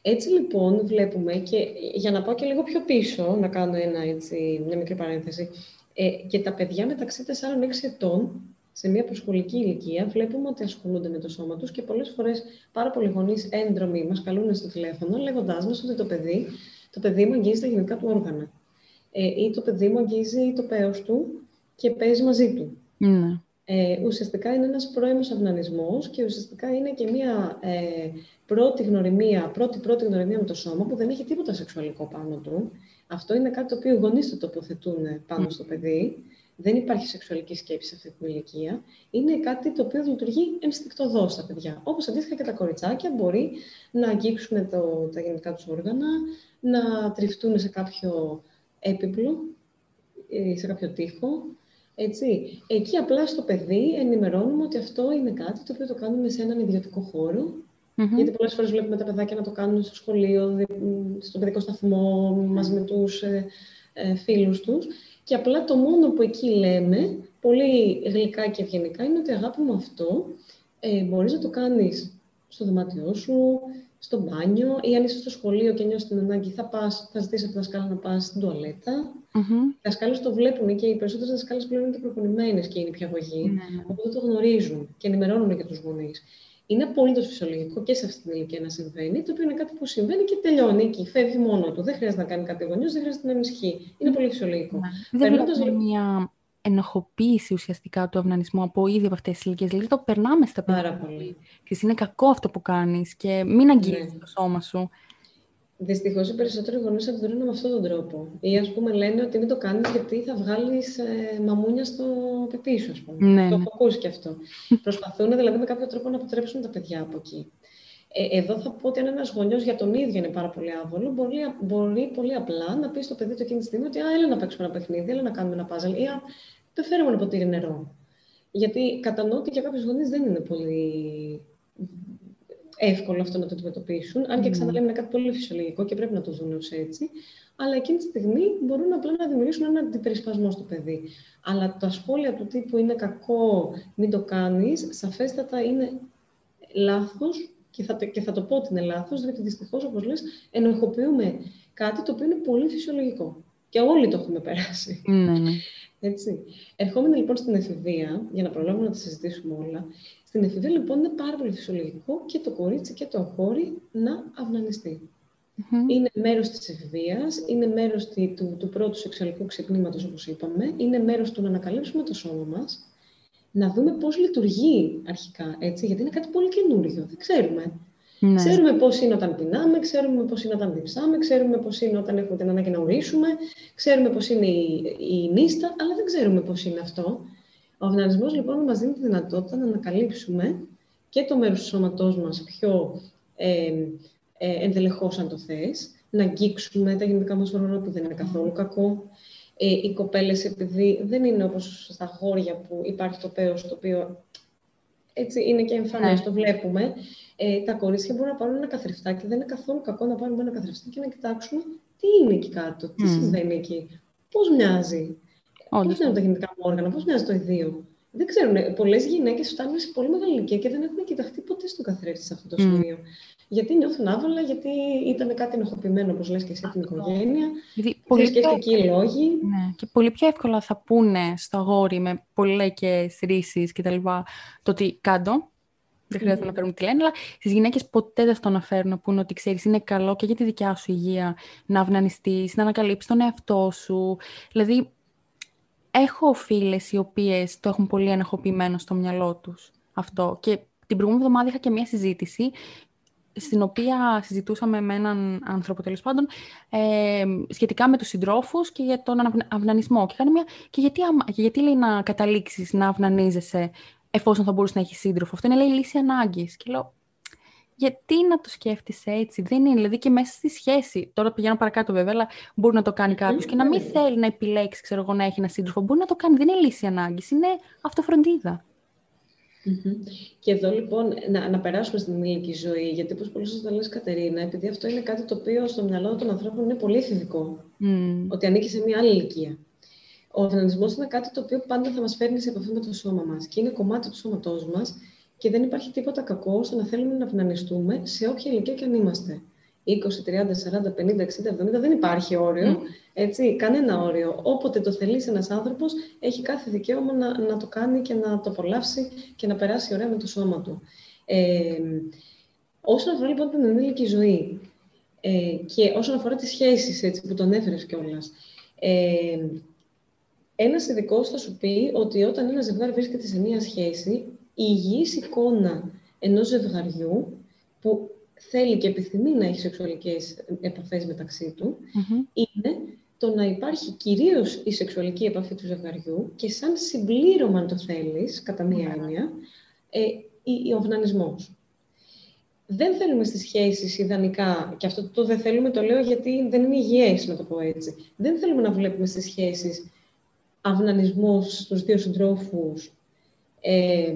Έτσι λοιπόν βλέπουμε και για να πάω και λίγο πιο πίσω, να κάνω ένα, έτσι, μια μικρή παρένθεση, ε, και τα παιδιά μεταξύ 4-6 ετών σε μια προσχολική ηλικία, βλέπουμε ότι ασχολούνται με το σώμα τους και πολλές φορές πάρα πολλοί γονείς έντρομοι μας καλούν στο τηλέφωνο, λέγοντάς μας ότι το παιδί, το παιδί μου αγγίζει τα γενικά του όργανα. Ε, ή το παιδί μου αγγίζει το πέος του και παίζει μαζί του. Ναι. Ε, ουσιαστικά είναι ένας πρώιμος αυνανισμός και ουσιαστικά είναι και μια ε, πρώτη γνωριμία, πρώτη πρώτη γνωριμία με το σώμα που δεν έχει τίποτα σεξουαλικό πάνω του. Αυτό είναι κάτι το οποίο οι γονείς το τοποθετούν πάνω στο παιδί. Δεν υπάρχει σεξουαλική σκέψη σε αυτή την ηλικία. Είναι κάτι το οποίο λειτουργεί ενστικτοδός στα παιδιά. Όπως αντίστοιχα και τα κοριτσάκια μπορεί να αγγίξουν το, τα γενικά τους όργανα, να τριφτούν σε κάποιο έπιπλο, ε, σε κάποιο τοίχο. Έτσι. Εκεί απλά στο παιδί ενημερώνουμε ότι αυτό είναι κάτι το οποίο το κάνουμε σε έναν ιδιωτικό χώρο. Mm-hmm. Γιατί πολλές φορές βλέπουμε τα παιδάκια να το κάνουν στο σχολείο, στον παιδικό σταθμό, μαζί με τους ε, ε, φίλους τους. Και απλά το μόνο που εκεί λέμε, πολύ γλυκά και ευγενικά, είναι ότι αγάπη μου αυτό ε, μπορείς να το κάνεις στο δωμάτιό σου, στο μπάνιο ή αν είσαι στο σχολείο και νιώσει την ανάγκη, θα, πας, θα ζητήσεις από τη δασκάλα να πας στην τουαλέτα. Mm-hmm. Οι δασκάλες το βλέπουν και οι περισσότερες δασκάλες πλέον είναι και προπονημένες και είναι πια αγωγή, mm-hmm. οπότε το γνωρίζουν και ενημερώνουν για τους γονείς. Είναι απολύτω φυσιολογικό και σε αυτή την ηλικία να συμβαίνει, το οποίο είναι κάτι που συμβαίνει και τελειώνει εκεί. Φεύγει μόνο του. Δεν χρειάζεται να κάνει κάτι γονιός, δεν χρειάζεται να ενισχύει. Είναι πολύ φυσιολογικό. Ναι. Δεν βλέπουμε μια ενοχοποίηση ουσιαστικά του αυνανισμού από ήδη από αυτές τις ηλικίες. Δηλαδή το περνάμε στα παιδιά. Πάρα πολύ. Και είναι κακό αυτό που κάνεις και μην αγγίζεις ναι. το σώμα σου. Δυστυχώς οι περισσότεροι γονείς αντιδρούν με αυτόν τον τρόπο. Ή ας πούμε λένε ότι μην το κάνεις γιατί θα βγάλεις ε, μαμούνια στο πιπί σου, ας πούμε. Ναι, το ναι. έχω ακούσει και αυτό. Προσπαθούν δηλαδή με κάποιο τρόπο να αποτρέψουν τα παιδιά από εκεί. Ε, εδώ θα πω ότι αν ένας γονιός για τον ίδιο είναι πάρα πολύ άβολο, μπορεί, μπορεί πολύ απλά να πει στο παιδί του εκείνη τη στιγμή ότι έλα να παίξουμε ένα παιχνίδι, έλα να κάνουμε ένα puzzle, ή δεν φέρουμε ένα ποτήρι νερό. Γιατί κατανοώ ότι για κάποιους γονείς δεν είναι πολύ εύκολο αυτό να το αντιμετωπίσουν. Αν και ξαναλέμε είναι κάτι πολύ φυσιολογικό και πρέπει να το δουν ως έτσι. Αλλά εκείνη τη στιγμή μπορούν απλά να δημιουργήσουν ένα αντιπερισπασμό στο παιδί. Αλλά τα σχόλια του τύπου είναι κακό, μην το κάνεις, σαφέστατα είναι λάθος και θα, και θα το πω ότι είναι λάθος, διότι δυστυχώς, όπως λες, ενοχοποιούμε κάτι το οποίο είναι πολύ φυσιολογικό. Και όλοι το έχουμε περάσει. Ναι, ναι. Έτσι. Ερχόμενοι λοιπόν στην εφηβεία, για να προλάβουμε να τα συζητήσουμε όλα, στην εφηβεία λοιπόν είναι πάρα πολύ φυσιολογικό και το κορίτσι και το αγόρι να αυνανιστεί. Mm-hmm. Είναι μέρος της εφηβείας, είναι μέρος του, του πρώτου σεξουαλικού ξυπνήματος όπως είπαμε, είναι μέρος του να ανακαλύψουμε το σώμα μας, να δούμε πώς λειτουργεί αρχικά, έτσι, γιατί είναι κάτι πολύ καινούριο, δεν ξέρουμε. Ναι. Ξέρουμε πώς είναι όταν πεινάμε, ξέρουμε πώς είναι όταν διψάμε, ξέρουμε πώς είναι όταν έχουμε την ανάγκη να ορίσουμε, ξέρουμε πώς είναι η, η νύστα, αλλά δεν ξέρουμε πώς είναι αυτό. Ο αυνανισμό λοιπόν μας δίνει τη δυνατότητα να ανακαλύψουμε και το μέρος του σώματός μας πιο ε, ε, ενδελεχώς, αν το θες, να αγγίξουμε τα γενικά μας όργανα που δεν είναι καθόλου κακό. Ε, οι κοπέλες, επειδή δεν είναι όπως στα χώρια που υπάρχει το πέος, το οποίο έτσι είναι και εμφανές, ναι. το βλέπουμε. Ε, τα κορίτσια μπορούν να πάρουν ένα καθρεφτάκι. Δεν είναι καθόλου κακό να πάρουμε ένα καθρεφτάκι και να κοιτάξουμε τι είναι εκεί κάτω, τι mm. συμβαίνει εκεί, πώς μοιάζει. Πώς μοιάζουν τα γεννητικά μου όργανα, πώς μοιάζει το ιδίο. Δεν ξέρουν. Πολλές γυναίκες φτάνουν σε πολύ μεγάλη ηλικία και δεν έχουν κοιταχτεί ποτέ στον καθρέφτη σε αυτό το σημείο. Mm. Γιατί νιώθουν άβολα, γιατί ήταν κάτι ενοχοποιημένο, όπως λες και εσύ, την οικογένεια. Γιατί πολύ πιο... λόγοι. Ναι, και πολύ πιο εύκολα θα πούνε στο αγόρι με πολλές ρίσεις κτλ. το ότι κάτω, δεν χρειάζεται να φέρουμε τι λένε, αλλά στις γυναίκες ποτέ δεν το αναφέρουν να πούνε ότι ξέρεις, είναι καλό και για τη δικιά σου υγεία να αυνανιστείς, να ανακαλύψεις τον εαυτό σου. Δηλαδή, έχω φίλες οι οποίες το έχουν πολύ ενεχοποιημένο στο μυαλό τους αυτό. Και την προηγούμενη εβδομάδα είχα και μία συζήτηση στην οποία συζητούσαμε με έναν άνθρωπο τέλος πάντων ε, σχετικά με τους συντρόφους και για τον αυνανισμό. Και, μια, και, γιατί, και γιατί λέει να καταλήξεις να αυνανίζεσαι εφόσον θα μπορούσε να έχεις σύντροφο. Αυτό είναι λέει λύση ανάγκης. Και λέω, γιατί να το σκέφτεσαι έτσι, δεν είναι. Δηλαδή και μέσα στη σχέση. Τώρα πηγαίνω παρακάτω βέβαια, αλλά μπορεί να το κάνει κάποιος και να μην θέλει να επιλέξει, ξέρω εγώ, να έχει ένα σύντροφο. Μπορεί να το κάνει. Δεν είναι λύση ανάγκης, είναι αυτοφροντίδα. Και εδώ λοιπόν να, να περάσουμε στην ηλική ζωή, γιατί όπως πολύ σωστά λες Κατερίνα, επειδή αυτό είναι κάτι το οποίο στο μυαλό των ανθρώπων είναι πολύ φυσικό, ότι ανήκει σε μια άλλη ηλικία. Ο αυνανισμό είναι κάτι το οποίο πάντα θα μας φέρνει σε επαφή με το σώμα μας και είναι κομμάτι του σώματός μας και δεν υπάρχει τίποτα κακό στο να θέλουμε να αυνανιστούμε σε όποια ηλικία και αν είμαστε. 20, 30, 40, 50, 60, 70, δεν υπάρχει όριο. Έτσι, κανένα όριο. Όποτε το θελήσει ένας άνθρωπος, έχει κάθε δικαίωμα να, να το κάνει και να το απολαύσει και να περάσει ωραία με το σώμα του. Ε, όσον αφορά λοιπόν την ενήλικη ζωή ε, και όσον αφορά τις σχέσεις, έτσι, που τον έφερες κιόλας. Ε, ένας ειδικός θα σου πει ότι όταν ένα ζευγάρι βρίσκεται σε μία σχέση, η υγιής εικόνα ενός ζευγαριού που θέλει και επιθυμεί να έχει σεξουαλικές επαφές μεταξύ του, είναι το να υπάρχει κυρίως η σεξουαλική επαφή του ζευγαριού και σαν συμπλήρωμα, αν το θέλεις, κατά μία έννοια, ε, ο αυνανισμός. Δεν θέλουμε στις σχέσεις ιδανικά, και αυτό το δεν θέλουμε το λέω γιατί δεν είναι υγιές να το πω έτσι, δεν θέλουμε να βλέπουμε στις σχέσεις αυνανισμούς στους δύο συντρόφους, ε,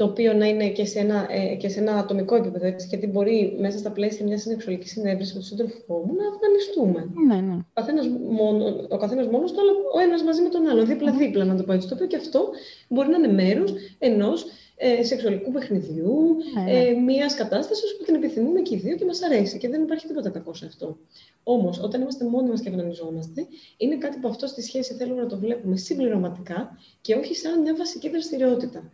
το οποίο να είναι και σε ένα, ε, και σε ένα ατομικό επίπεδο, έτσι, γιατί μπορεί μέσα στα πλαίσια μιας συνεξουαλικής συνέβρεση με τον σύντροφό μου να αυνανιστούμε. Ναι, ναι. Ο καθένας μόνο, ο καθένας μόνος του, αλλά ο ένας μαζί με τον άλλο, δίπλα-δίπλα, να το πω έτσι. Το οποίο και αυτό μπορεί να είναι μέρος ενός ε, σεξουαλικού παιχνιδιού, ναι, ναι. ε, μιας κατάστασης που την επιθυμούμε και οι δύο και μας αρέσει. Και δεν υπάρχει τίποτα κακό σε αυτό. Όμως, όταν είμαστε μόνοι μας και ευνανιζόμαστε, είναι κάτι που αυτό στη σχέση θέλουμε να το βλέπουμε συμπληρωματικά και όχι σαν μια βασική δραστηριότητα.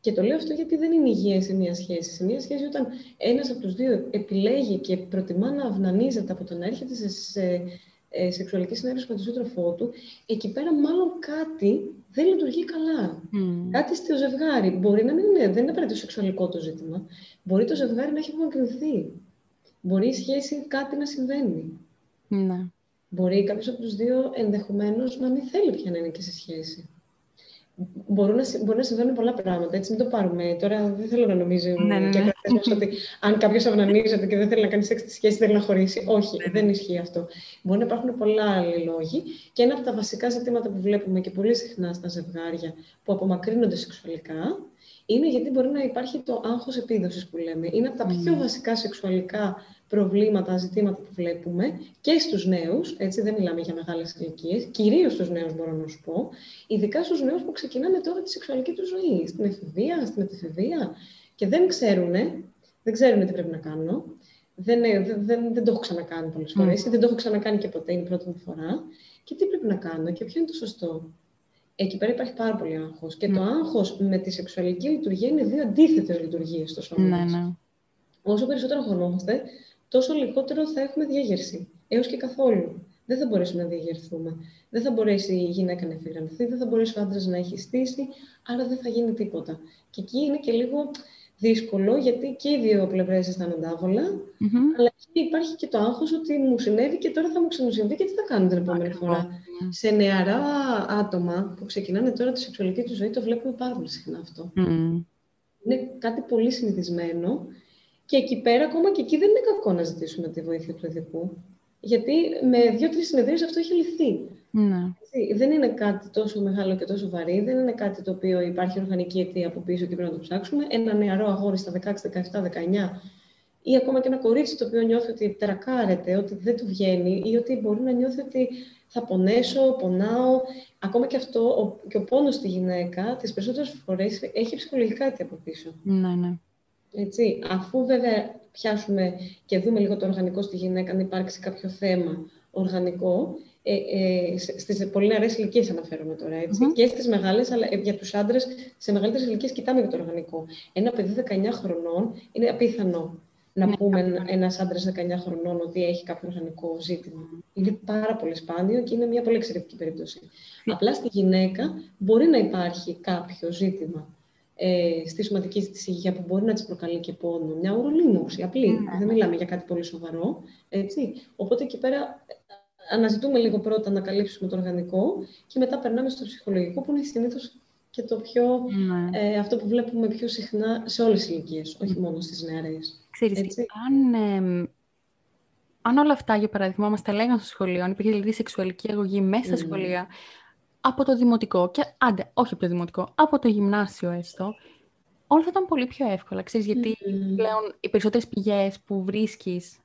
Και το λέω αυτό γιατί δεν είναι υγιές σε μια σχέση. Σε μια σχέση, όταν ένας από τους δύο επιλέγει και προτιμά να αυνανίζεται από το να έρχεται σε, σε ε, σεξουαλική συνέβρεση με τον σύντροφό του, εκεί πέρα μάλλον κάτι δεν λειτουργεί καλά. Mm. Κάτι στο ζευγάρι. Μπορεί να μην είναι, δεν είναι απαραίτητο σεξουαλικό το ζήτημα. Μπορεί το ζευγάρι να έχει απομακρυνθεί. Μπορεί η σχέση κάτι να συμβαίνει. Ναι. Μπορεί κάποιος από τους δύο ενδεχομένως να μην θέλει πια να είναι και σε σχέση μπορούν να, μπορεί να συμβαίνουν πολλά πράγματα. Έτσι, μην το πάρουμε. Τώρα δεν θέλω να νομίζω ναι, ναι, ναι. ότι αν κάποιος αυνανίζεται και δεν θέλει να κάνει σεξ στη σχέση, θέλει να χωρίσει. Όχι, ναι, δεν ισχύει αυτό. Μπορεί να υπάρχουν πολλά άλλοι λόγοι. Και ένα από τα βασικά ζητήματα που βλέπουμε και πολύ συχνά στα ζευγάρια που απομακρύνονται σεξουαλικά είναι γιατί μπορεί να υπάρχει το άγχος επίδοσης που λέμε. Είναι από τα πιο βασικά σεξουαλικά προβλήματα, ζητήματα που βλέπουμε και στους νέους, έτσι δεν μιλάμε για μεγάλες ηλικίες, κυρίως στους νέους μπορώ να σου πω, ειδικά στους νέους που ξεκινάνε τώρα τη σεξουαλική τους ζωή, στην εφηβεία, στην μετεφηβεία και δεν ξέρουν, δεν ξέρουν τι πρέπει να κάνουν. Δεν, δεν, δεν, δεν το έχω ξανακάνει πολλές φορές, mm. δεν το έχω ξανακάνει και ποτέ, είναι η πρώτη μου φορά. Και τι πρέπει να κάνω και ποιο είναι το σωστό. Εκεί πέρα υπάρχει πάρα πολύ άγχος. Και το άγχος με τη σεξουαλική λειτουργία είναι δύο αντίθετες λειτουργίες στο σώμα ναι, ναι. Όσο περισσότερο χωνόμαστε, τόσο λιγότερο θα έχουμε διέγερση. Έως και καθόλου. Δεν θα μπορέσουμε να διαγερθούμε. Δεν θα μπορέσει η γυναίκα να εφηγανθεί, δεν θα μπορέσει ο άντρας να έχει στήσει, άρα δεν θα γίνει τίποτα. Και εκεί είναι και λίγο δύσκολο, γιατί και οι δύο πλευρές αισθάνονται άβολα, αλλά και υπάρχει και το άγχος ότι μου συνέβη και τώρα θα μου ξανασυμβεί και τι θα κάνω την επόμενη φορά. Ναι. Σε νεαρά άτομα που ξεκινάνε τώρα τη σεξουαλική τους ζωή, το βλέπουμε πάρα πολύ συχνά αυτό. Είναι κάτι πολύ συνηθισμένο και εκεί πέρα, ακόμα και εκεί δεν είναι κακό να ζητήσουμε τη βοήθεια του ειδικού. Γιατί με δύο-τρεις συνεδρίες αυτό έχει λυθεί. Ναι. Δεν είναι κάτι τόσο μεγάλο και τόσο βαρύ, δεν είναι κάτι το οποίο υπάρχει οργανική αιτία από πίσω και πρέπει να το ψάξουμε. Ένα νεαρό αγόρι στα 16, 17, 19 ή ακόμα και ένα κορίτσι το οποίο νιώθει ότι τερακάρεται, ότι δεν του βγαίνει ή ότι μπορεί να νιώθει ότι θα πονέσω, πονάω. Ακόμα και αυτό, ο, και ο πόνος στη γυναίκα, τις περισσότερες φορές έχει ψυχολογικά αιτία από πίσω. Ναι, ναι. Έτσι, αφού βέβαια πιάσουμε και δούμε λίγο το οργανικό στη γυναίκα, αν υπάρξει κάποιο θέμα οργανικό, ε, ε, στις πολύ νεαρές ηλικίες αναφέρομαι τώρα, έτσι, mm-hmm. και στις μεγάλες, αλλά ε, για τους άντρες, σε μεγαλύτερες ηλικίες κοιτάμε για το οργανικό. Ένα παιδί 19 χρονών είναι απίθανο να ναι. πούμε ένα άντρας 19 χρονών ότι έχει κάποιο οργανικό ζήτημα. Είναι πάρα πολύ σπάνιο και είναι μια πολύ εξαιρετική περίπτωση. Ναι. Απλά στη γυναίκα μπορεί να υπάρχει κάποιο ζήτημα ε, στη σωματική της υγεία που μπορεί να της προκαλεί και πόνο. Μια ουρολίμωξη, απλή. Ναι. Δεν μιλάμε για κάτι πολύ σοβαρό. Έτσι. Οπότε εκεί πέρα αναζητούμε λίγο πρώτα να καλύψουμε το οργανικό και μετά περνάμε στο ψυχολογικό που είναι συνήθως και το πιο, ναι. ε, αυτό που βλέπουμε πιο συχνά σε όλες τις ηλικίες, όχι μόνο στις νεαρές. Ξέρεις, αν, ε, αν όλα αυτά, για παράδειγμα, μας τα λέγανε στο σχολείο, αν υπήρχε δηλαδή σεξουαλική αγωγή μέσα στα σχολεία, από το δημοτικό και άντε, όχι από το δημοτικό, από το γυμνάσιο έστω, όλα θα ήταν πολύ πιο εύκολα. Ξέρεις, γιατί πλέον οι περισσότερες πηγές που βρίσκεις,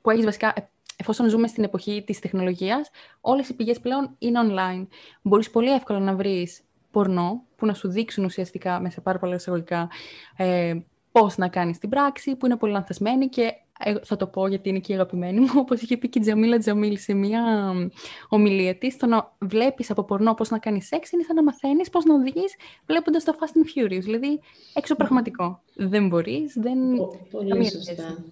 που έχεις βασικά, ε, εφόσον ζούμε στην εποχή της τεχνολογίας, όλες οι πηγές πλέον είναι online. Μπορείς πολύ εύκολα να βρεις πορνό, που να σου δείξουν ουσιαστικά, μέσα πάρα πολλά εισαγωγικά, ε, πώς να κάνεις την πράξη, που είναι πολύ λανθασμένη και θα το πω γιατί είναι και η αγαπημένη μου, όπως είχε πει και η Τζαμίλα Τζαμίλ σε μια ομιλία της, το να βλέπεις από πορνό πώς να κάνεις σεξ είναι σαν να μαθαίνεις πώς να οδηγείς βλέποντας το Fast and Furious, δηλαδή έξω πραγματικό. Δεν μπορείς, δεν... Πολύ σωστά.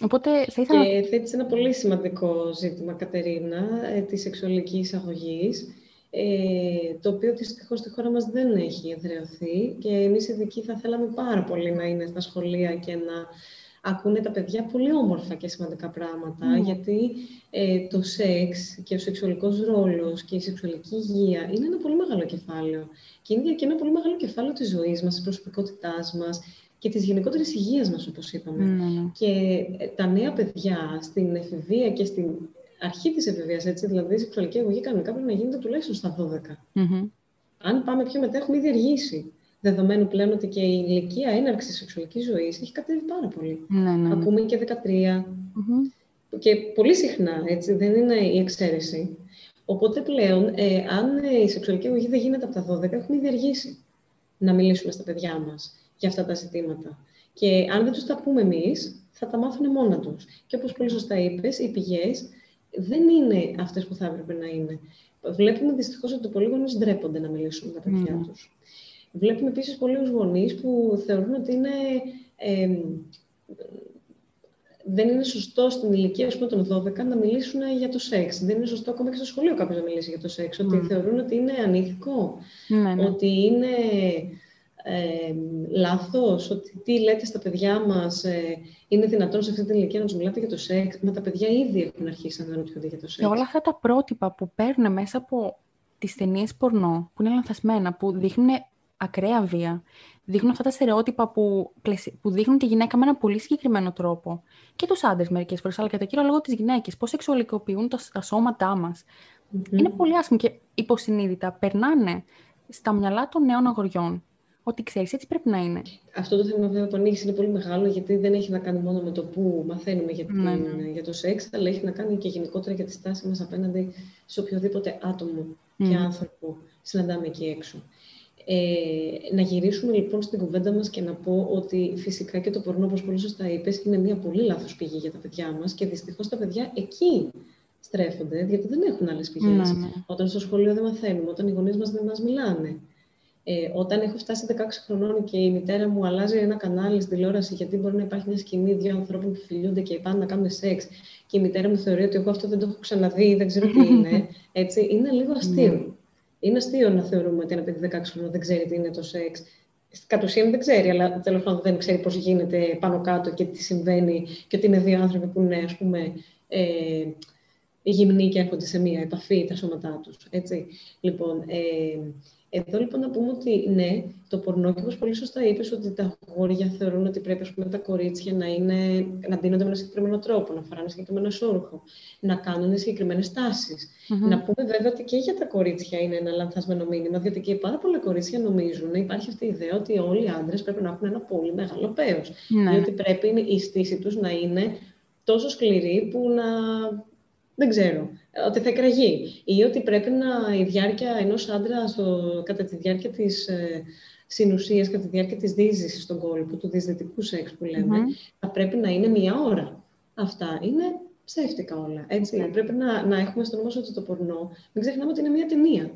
Οπότε θα ήθελα... Και θέτεις ένα πολύ σημαντικό ζήτημα, Κατερίνα, ε, της σεξουαλικής αγωγής, ε, το οποίο δυστυχώς στη χώρα μας δεν έχει εδραιωθεί και εμείς ειδικοί θα θέλαμε πάρα πολύ να είναι στα σχολεία και να ακούνε τα παιδιά πολύ όμορφα και σημαντικά πράγματα, γιατί ε, το σεξ και ο σεξουαλικός ρόλος και η σεξουαλική υγεία είναι ένα πολύ μεγάλο κεφάλαιο. Και είναι και ένα πολύ μεγάλο κεφάλαιο της ζωής μας, της προσωπικότητάς μας και της γενικότερης υγείας μας, όπως είπαμε. Ναι, ναι. Και ε, τα νέα παιδιά στην εφηβεία και στην αρχή της εφηβείας, έτσι, δηλαδή η σεξουαλική αγωγή κανονικά πρέπει να γίνεται τουλάχιστον στα 12. Αν πάμε πιο μετά, έχουμε ήδη αργήσει. Δεδομένου πλέον ότι και η ηλικία έναρξη σεξουαλική ζωή έχει κατέβει πάρα πολύ. Ναι, ναι, ναι. Ακούμε και 13. Και πολύ συχνά, έτσι, δεν είναι η εξαίρεση. Οπότε πλέον, ε, αν η σεξουαλική αγωγή δεν γίνεται από τα 12, έχουμε ήδη αργήσει να μιλήσουμε στα παιδιά μας για αυτά τα ζητήματα. Και αν δεν τους τα πούμε εμείς, θα τα μάθουν μόνα τους. Και όπως πολύ σωστά είπες, οι πηγές δεν είναι αυτές που θα έπρεπε να είναι. Βλέπουμε δυστυχώς ότι πολλοί γονείς ντρέπονται να μιλήσουν με τα παιδιά mm. τους. Βλέπουμε επίσης πολλούς γονείς που θεωρούν ότι είναι. Ε, δεν είναι σωστό στην ηλικία πούμε, των 12 να μιλήσουν για το σεξ. Δεν είναι σωστό ακόμα και στο σχολείο κάποιος να μιλήσει για το σεξ. Ότι θεωρούν ότι είναι ανήθικο, ναι, ναι. ότι είναι ε, λάθος, ότι τι λέτε στα παιδιά μας, ε, είναι δυνατόν σε αυτή την ηλικία να τους μιλάτε για το σεξ, μα τα παιδιά ήδη έχουν αρχίσει να ρωτιούνται για το σεξ. Και όλα αυτά τα πρότυπα που παίρνουν μέσα από τις ταινίες πορνό, που είναι λανθασμένα, που δείχνουν ακραία βία, δείχνουν αυτά τα στερεότυπα που, που δείχνουν τη γυναίκα με ένα πολύ συγκεκριμένο τρόπο. Και τους άντρες μερικές φορές, αλλά κατά κύριο λόγο τι γυναίκε. Πώς σεξουαλικοποιούν τα, τα σώματά μας. Είναι πολύ άσχημο και υποσυνείδητα περνάνε στα μυαλά των νέων αγοριών ότι ξέρεις, έτσι πρέπει να είναι. Αυτό το θέμα βέβαια που ανοίγεις είναι πολύ μεγάλο, γιατί δεν έχει να κάνει μόνο με το που μαθαίνουμε για, την, ναι, ναι. για το σεξ, αλλά έχει να κάνει και γενικότερα για τη στάση μας απέναντι σε οποιοδήποτε άτομο και άνθρωπο συναντάμε εκεί έξω. Ε, να γυρίσουμε λοιπόν στην κουβέντα μας και να πω ότι φυσικά και το πορνό, όπως πολύ σωστά είπες, είναι μια πολύ λάθος πηγή για τα παιδιά μας και δυστυχώς τα παιδιά εκεί στρέφονται, γιατί δεν έχουν άλλες πηγές. Ναι, όταν στο σχολείο δεν μαθαίνουμε, όταν οι γονείς μας δεν μας μιλάνε. Ε, όταν έχω φτάσει 16 χρονών και η μητέρα μου αλλάζει ένα κανάλι στην τηλεόραση, γιατί μπορεί να υπάρχει μια σκηνή δύο ανθρώπων που φιλιούνται και πάνε να κάνουν σεξ, και η μητέρα μου θεωρεί ότι εγώ αυτό δεν το έχω ξαναδεί, δεν ξέρω τι είναι. Έτσι, είναι λίγο αστείο. Ναι. Είναι αστείο να θεωρούμε ότι ένα παιδί 16 χρονών δεν ξέρει τι είναι το σεξ. Κατ' ουσίαν δεν ξέρει, αλλά τέλος πάντων δεν ξέρει πώς γίνεται πάνω κάτω και τι συμβαίνει και ότι είναι δύο άνθρωποι που είναι, ας πούμε, ε, γυμνοί και έρχονται σε μία επαφή τα σώματά τους. Λοιπόν, ε, εδώ λοιπόν να πούμε ότι ναι, το πορνό και όπως πολύ σωστά είπες ότι τα αγόρια θεωρούν ότι πρέπει πούμε, τα κορίτσια να, είναι, να δίνονται με ένα συγκεκριμένο τρόπο, να φοράνε συγκεκριμένο σόρχο, να κάνουν συγκεκριμένες Να πούμε βέβαια ότι και για τα κορίτσια είναι ένα λανθασμένο μήνυμα, διότι και πάρα πολλά κορίτσια νομίζουν, υπάρχει αυτή η ιδέα ότι όλοι οι άντρες πρέπει να έχουν ένα πολύ μεγάλο πέος. Ναι. Διότι πρέπει η στήση τους να είναι τόσο σκληρή που να δεν ξέρω, ότι θα εκραγεί. Ή ότι πρέπει να η διάρκεια ενός άντρα στο, κατά τη διάρκεια της ε, συνουσίας, κατά τη διάρκεια της δίζηση στον κόλπο, του δυσδυτικού σεξ που λέμε, θα πρέπει να είναι μία ώρα. Αυτά είναι ψεύτικα όλα. Έτσι. Ναι. Πρέπει να, να έχουμε στο νόμο ότι το πορνό, μην ξεχνάμε ότι είναι μία ταινία.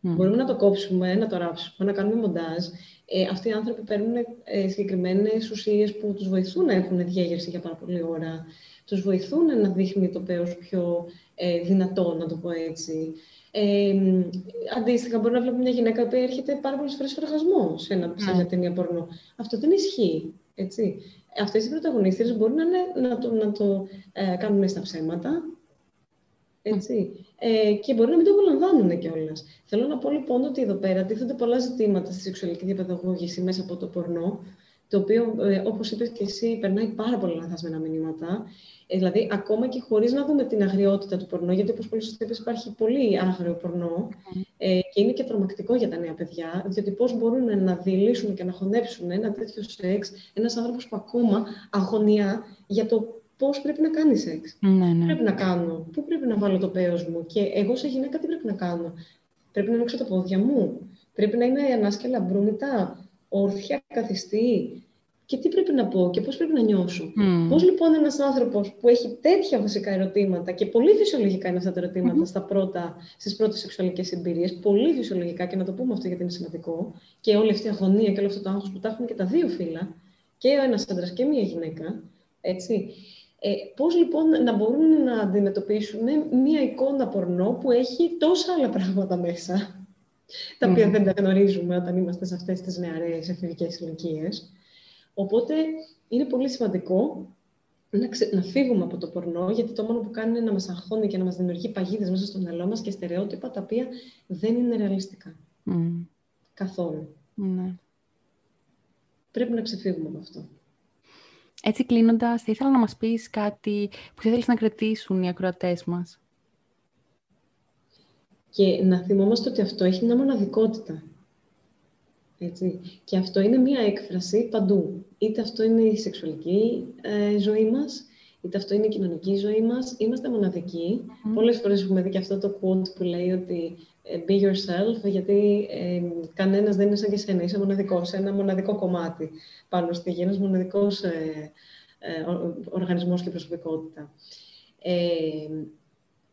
Μπορούμε να το κόψουμε, να το ράψουμε, να κάνουμε μοντάζ. Ε, αυτοί οι άνθρωποι παίρνουν ε, συγκεκριμένες ουσίες που τους βοηθούν να έχουν διέγερση για πάρα πολλή ώρα τους βοηθούν να δείχνει το πέος πιο ε, δυνατό, να το πω έτσι. Ε, αντίστοιχα, μπορεί να βλέπουμε μια γυναίκα που έρχεται πάρα πολλές φορές οργασμό σε, ένα, σε μια ναι. ταινία πορνό. Αυτό δεν ισχύει. Έτσι. Αυτές οι πρωταγωνίστρες μπορεί να, είναι, να το, να το ε, κάνουν στα ψέματα. Έτσι. Ε, και μπορεί να μην το απολαμβάνουν κιόλας. Θέλω να πω λοιπόν ότι εδώ πέρα τίθενται πολλά ζητήματα στη σεξουαλική διαπαιδαγώγηση μέσα από το πορνό, το οποίο, ε, όπως είπες και εσύ, περνάει πάρα πολλά λαθασμένα μηνύματα ε, δηλαδή, ακόμα και χωρίς να δούμε την αγριότητα του πορνό, γιατί όπως πολύ σωστά είπες, υπάρχει πολύ άγριο πορνό ε, και είναι και τρομακτικό για τα νέα παιδιά, διότι πώς μπορούν να δηλήσουν και να χωνέψουν ένα τέτοιο σεξ ένας άνθρωπος που ακόμα αγωνιά για το πώς πρέπει να κάνεις σεξ. Ναι, ναι. πρέπει να κάνω, πού πρέπει να βάλω το πέος μου και εγώ σε γυναίκα τι πρέπει να κάνω. Πρέπει να ανοίξω τα πόδια μου, πρέπει να είμαι ανάσκελα μπρούμητα, όρθια, καθιστή, και τι πρέπει να πω και πώς πρέπει να νιώσω. Mm. Πώς λοιπόν ένας άνθρωπος που έχει τέτοια βασικά ερωτήματα και πολύ φυσιολογικά είναι αυτά τα ερωτηματα στα πρώτα, στις πρώτες σεξουαλικές εμπειρίες, πολύ φυσιολογικά και να το πούμε αυτό γιατί είναι σημαντικό και όλη αυτή η αγωνία και όλο αυτό το άγχος που τα έχουν και τα δύο φύλλα, και ο ένας άντρας και μία γυναίκα, έτσι. Ε, πώς λοιπόν να μπορούν να αντιμετωπίσουν μία εικόνα πορνό που έχει τόσα άλλα πράγματα μέσα, τα οποία δεν τα γνωρίζουμε όταν είμαστε σε αυτές τις νεαρές εφηβικές ηλικίες. Οπότε είναι πολύ σημαντικό να, να φύγουμε από το πορνό, γιατί το μόνο που κάνει είναι να μας αγχώνει και να μας δημιουργεί παγίδες μέσα στο μυαλό μας και στερεότυπα τα οποία δεν είναι ρεαλιστικά. Καθόλου. Ναι. Πρέπει να ξεφύγουμε από αυτό. Έτσι κλείνοντας, θα ήθελα να μας πεις κάτι που θα ήθελες να κρατήσουν οι ακροατές μας. Και να θυμόμαστε ότι αυτό έχει μια μοναδικότητα. Έτσι. Και αυτό είναι μία έκφραση παντού. Είτε αυτό είναι η σεξουαλική ε, ζωή μας, είτε αυτό είναι η κοινωνική ζωή μας. Είμαστε μοναδικοί. Mm. Πολλές φορές έχουμε δει και αυτό το quote που λέει ότι ε, be yourself, γιατί ε, κανένας δεν είναι σαν και σένα. Είσαι μοναδικός, ένα μοναδικό κομμάτι πάνω στη γη, ένας μοναδικός ε, ε, οργανισμός και προσωπικότητα. Ε,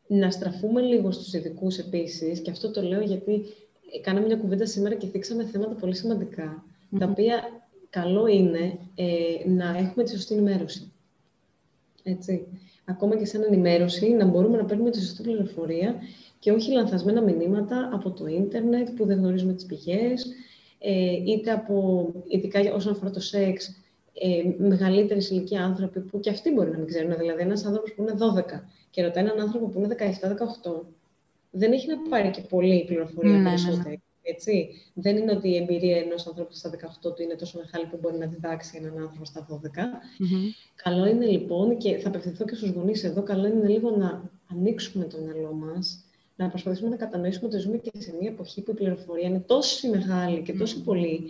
να στραφούμε λίγο στους ειδικούς επίσης, και αυτό το λέω γιατί κάναμε μια κουβέντα σήμερα και θίξαμε θέματα πολύ τα οποία καλό είναι ε, να έχουμε τη σωστή ενημέρωση. Έτσι. Ακόμα και σαν ενημέρωση, να μπορούμε να παίρνουμε τη σωστή πληροφορία και όχι λανθασμένα μηνύματα από το ίντερνετ που δεν γνωρίζουμε τις πηγές, ε, είτε από, ειδικά όσον αφορά το σεξ, ε, μεγαλύτερη ηλικία άνθρωποι που και αυτοί μπορεί να μην ξέρουν. Δηλαδή, ένας άνθρωπος που είναι 12 και ρωτάει έναν άνθρωπο που είναι 17-18, δεν έχει να πάρει και πολύ πληροφορία ναι, περισσότερη. Ναι, ναι. Έτσι. Δεν είναι ότι η εμπειρία ενός ανθρώπου στα 18 του είναι τόσο μεγάλη που μπορεί να διδάξει έναν άνθρωπο στα 12. Καλό είναι λοιπόν, και θα απευθυνθώ και στους γονείς εδώ, καλό είναι λίγο να ανοίξουμε το μυαλό μας, να προσπαθήσουμε να κατανοήσουμε ότι ζούμε και σε μια εποχή που η πληροφορία είναι τόσο μεγάλη και τόσο πολύ,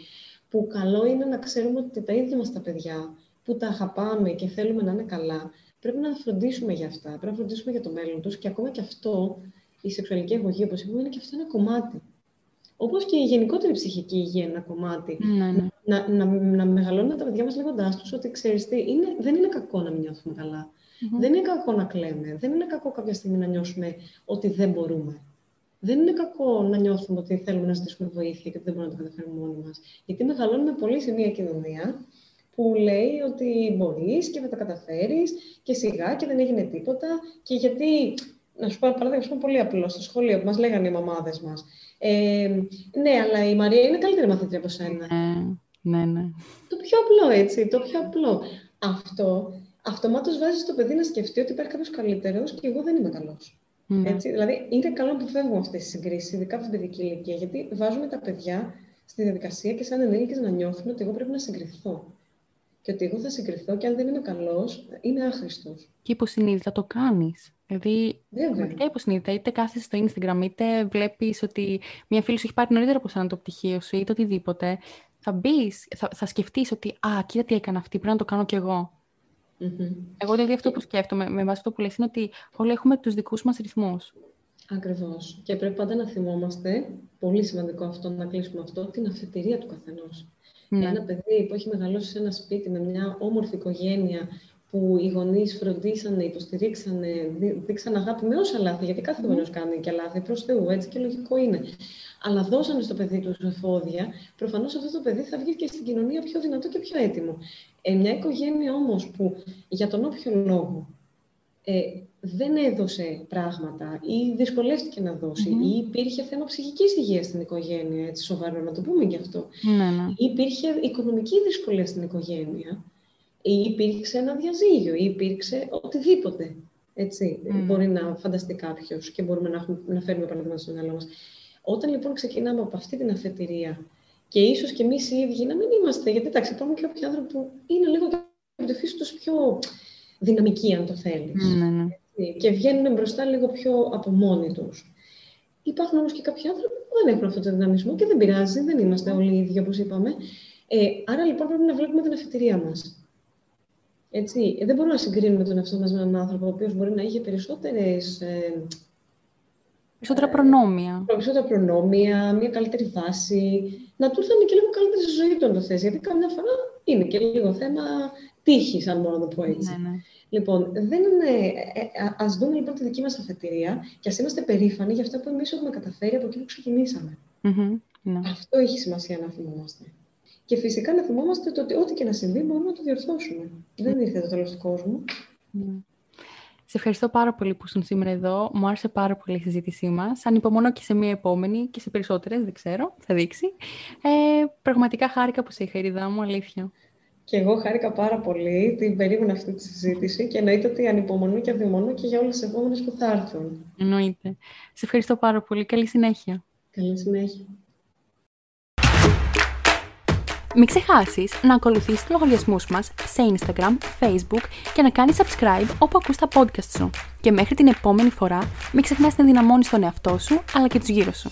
που καλό είναι να ξέρουμε ότι τα ίδια μας τα παιδιά, που τα αγαπάμε και θέλουμε να είναι καλά, πρέπει να φροντίσουμε για αυτά, πρέπει να φροντίσουμε για το μέλλον τους και ακόμα και αυτό η σεξουαλική αγωγή, όπως είπαμε, είναι και αυτό ένα κομμάτι. Όπως και η γενικότερη ψυχική υγεία είναι ένα κομμάτι. Ναι, ναι. Να, να, να μεγαλώνουμε τα παιδιά μας λέγοντάς τους ότι ξέρεις τι, είναι, δεν είναι κακό να μην νιώθουμε καλά. Mm-hmm. Δεν είναι κακό να κλαίμε. Δεν είναι κακό κάποια στιγμή να νιώσουμε ότι δεν μπορούμε. Δεν είναι κακό να νιώθουμε ότι θέλουμε να ζητήσουμε βοήθεια και ότι δεν μπορούμε να το καταφέρουμε μόνοι μας. Γιατί μεγαλώνουμε πολύ σε μια κοινωνία που λέει ότι μπορείς και θα τα καταφέρεις και σιγά και δεν έγινε τίποτα και γιατί να σου πω ένα παράδειγμα πολύ απλό στο σχολείο που μας λέγανε οι μαμάδες μας. Ε, ναι, αλλά η Μαρία είναι καλύτερη μαθήτρια από σένα. Ναι, ναι, ναι. Το πιο απλό, έτσι, το πιο απλό. Αυτό αυτομάτως βάζεις το παιδί να σκεφτεί ότι υπάρχει κάποιος καλύτερος και εγώ δεν είμαι καλός. Ναι. Έτσι, δηλαδή, είναι καλό που φεύγουμε αυτές τι συγκρίσεις, ειδικά από την παιδική ηλικία, γιατί βάζουμε τα παιδιά στη διαδικασία και σαν ενήλικες να νιώθουν ότι εγώ πρέπει να συγκριθώ. Και ότι εγώ θα συγκριθώ και αν δεν είμαι καλός, είναι άχρηστος. Και υποσυνείδητα το κάνεις. Δηλαδή, πραγματικά υποσυνείδητα, είτε κάθεσαι στο Instagram, είτε βλέπεις ότι μια φίλη σου έχει πάρει νωρίτερα από σένα το πτυχίο σου, είτε οτιδήποτε. Θα μπεις, θα, θα σκεφτείς ότι, Α, κοίτα τι έκανα αυτή, πρέπει να το κάνω κι εγώ. Mm-hmm. Εγώ δηλαδή αυτό που σκέφτομαι, με βάση αυτό που λες, είναι ότι όλοι έχουμε τους δικούς μας ρυθμούς. Ακριβώς. Και πρέπει πάντα να θυμόμαστε, πολύ σημαντικό αυτό, να κλείσουμε αυτό, την αφετηρία του καθενός. Ναι. Ένα παιδί που έχει μεγαλώσει σε ένα σπίτι με μια όμορφη οικογένεια, που οι γονείς φροντίσανε, υποστηρίξανε, δείξαν αγάπη με όσα λάθη, γιατί κάθε γονιός κάνει και λάθη προς Θεού, έτσι και λογικό είναι. Αλλά δώσανε στο παιδί τους εφόδια, προφανώς αυτό το παιδί θα βγει και στην κοινωνία πιο δυνατό και πιο έτοιμο. Ε, μια οικογένεια όμως που για τον όποιο λόγο ε, δεν έδωσε πράγματα ή δυσκολεύτηκε να δώσει ή υπήρχε θέμα ψυχικής υγείας στην οικογένεια, έτσι σοβαρό να το πούμε γι' αυτό. Ναι, ναι. Ή υπήρχε οικονομική δυσκολία στην οικογένεια ή υπήρξε ένα διαζύγιο ή υπήρξε οτιδήποτε. Έτσι, μπορεί να φανταστεί κάποιος και μπορούμε να, έχουμε, να φέρουμε παραδείγματα στο μυαλό μας. Όταν λοιπόν ξεκινάμε από αυτή την αφετηρία και ίσως και εμείς οι ίδιοι να μην είμαστε, γιατί εντάξει, υπάρχουν και κάποιοι άνθρωποι που είναι λίγο από τη φύση τους πιο δυναμικοί, αν το θέλεις. Ναι, ναι. Και βγαίνουν μπροστά λίγο πιο από μόνοι τους. Υπάρχουν όμως και κάποιοι άνθρωποι που δεν έχουν αυτό το δυναμισμό και δεν πειράζει, δεν είμαστε όλοι οι ίδιοι όπως είπαμε. Ε, άρα λοιπόν πρέπει να βλέπουμε την αφετηρία μας. Έτσι, δεν μπορούμε να συγκρίνουμε τον εαυτό μας με έναν άνθρωπο ο οποίος μπορεί να είχε περισσότερες, ε, Περισσότερα προνόμια. Περισσότερα προνόμια, μια καλύτερη βάση. Να του έρθουν και λίγο καλύτερη ζωή του, αν το θες. Γιατί καμιά φορά είναι και λίγο θέμα τύχης, αν μπορώ να το πω έτσι. Ναι, ναι. Λοιπόν, δεν είναι... ε, α ας δούμε λοιπόν τη δική μας αφετηρία και ας είμαστε περήφανοι για αυτά που εμείς έχουμε καταφέρει από εκεί που ξεκινήσαμε. Μμμ, ναι. Αυτό έχει σημασία να θυμόμαστε. Και φυσικά να θυμόμαστε το ότι ό,τι και να συμβεί μπορούμε να το διορθώσουμε. Δεν ήρθε το τέλος του κόσμου. Ναι. Σε ευχαριστώ πάρα πολύ που ήσουν σήμερα εδώ. Μου άρεσε πάρα πολύ η συζήτησή μας. Ανυπομονώ και σε μία επόμενη και σε περισσότερες, δεν ξέρω, θα δείξει. Ε, πραγματικά χάρηκα που σε είχα, Ειρίδα μου, αλήθεια. Και εγώ χάρηκα πάρα πολύ, την περίμενα αυτή τη συζήτηση και εννοείται ότι ανυπομονώ και αδειμονώ και για όλες τις επόμενες που θα έρθουν. Εννοείται. Σε ευχαριστώ πάρα πολύ. Καλή συνέχεια. Καλή συνέχεια. Μην ξεχάσεις να ακολουθήσεις τους λογαριασμούς μας σε Instagram, Facebook και να κάνεις subscribe όπου ακούς τα podcast σου. Και μέχρι την επόμενη φορά, μην ξεχνάς να ενδυναμώνεις τον εαυτό σου αλλά και τους γύρω σου.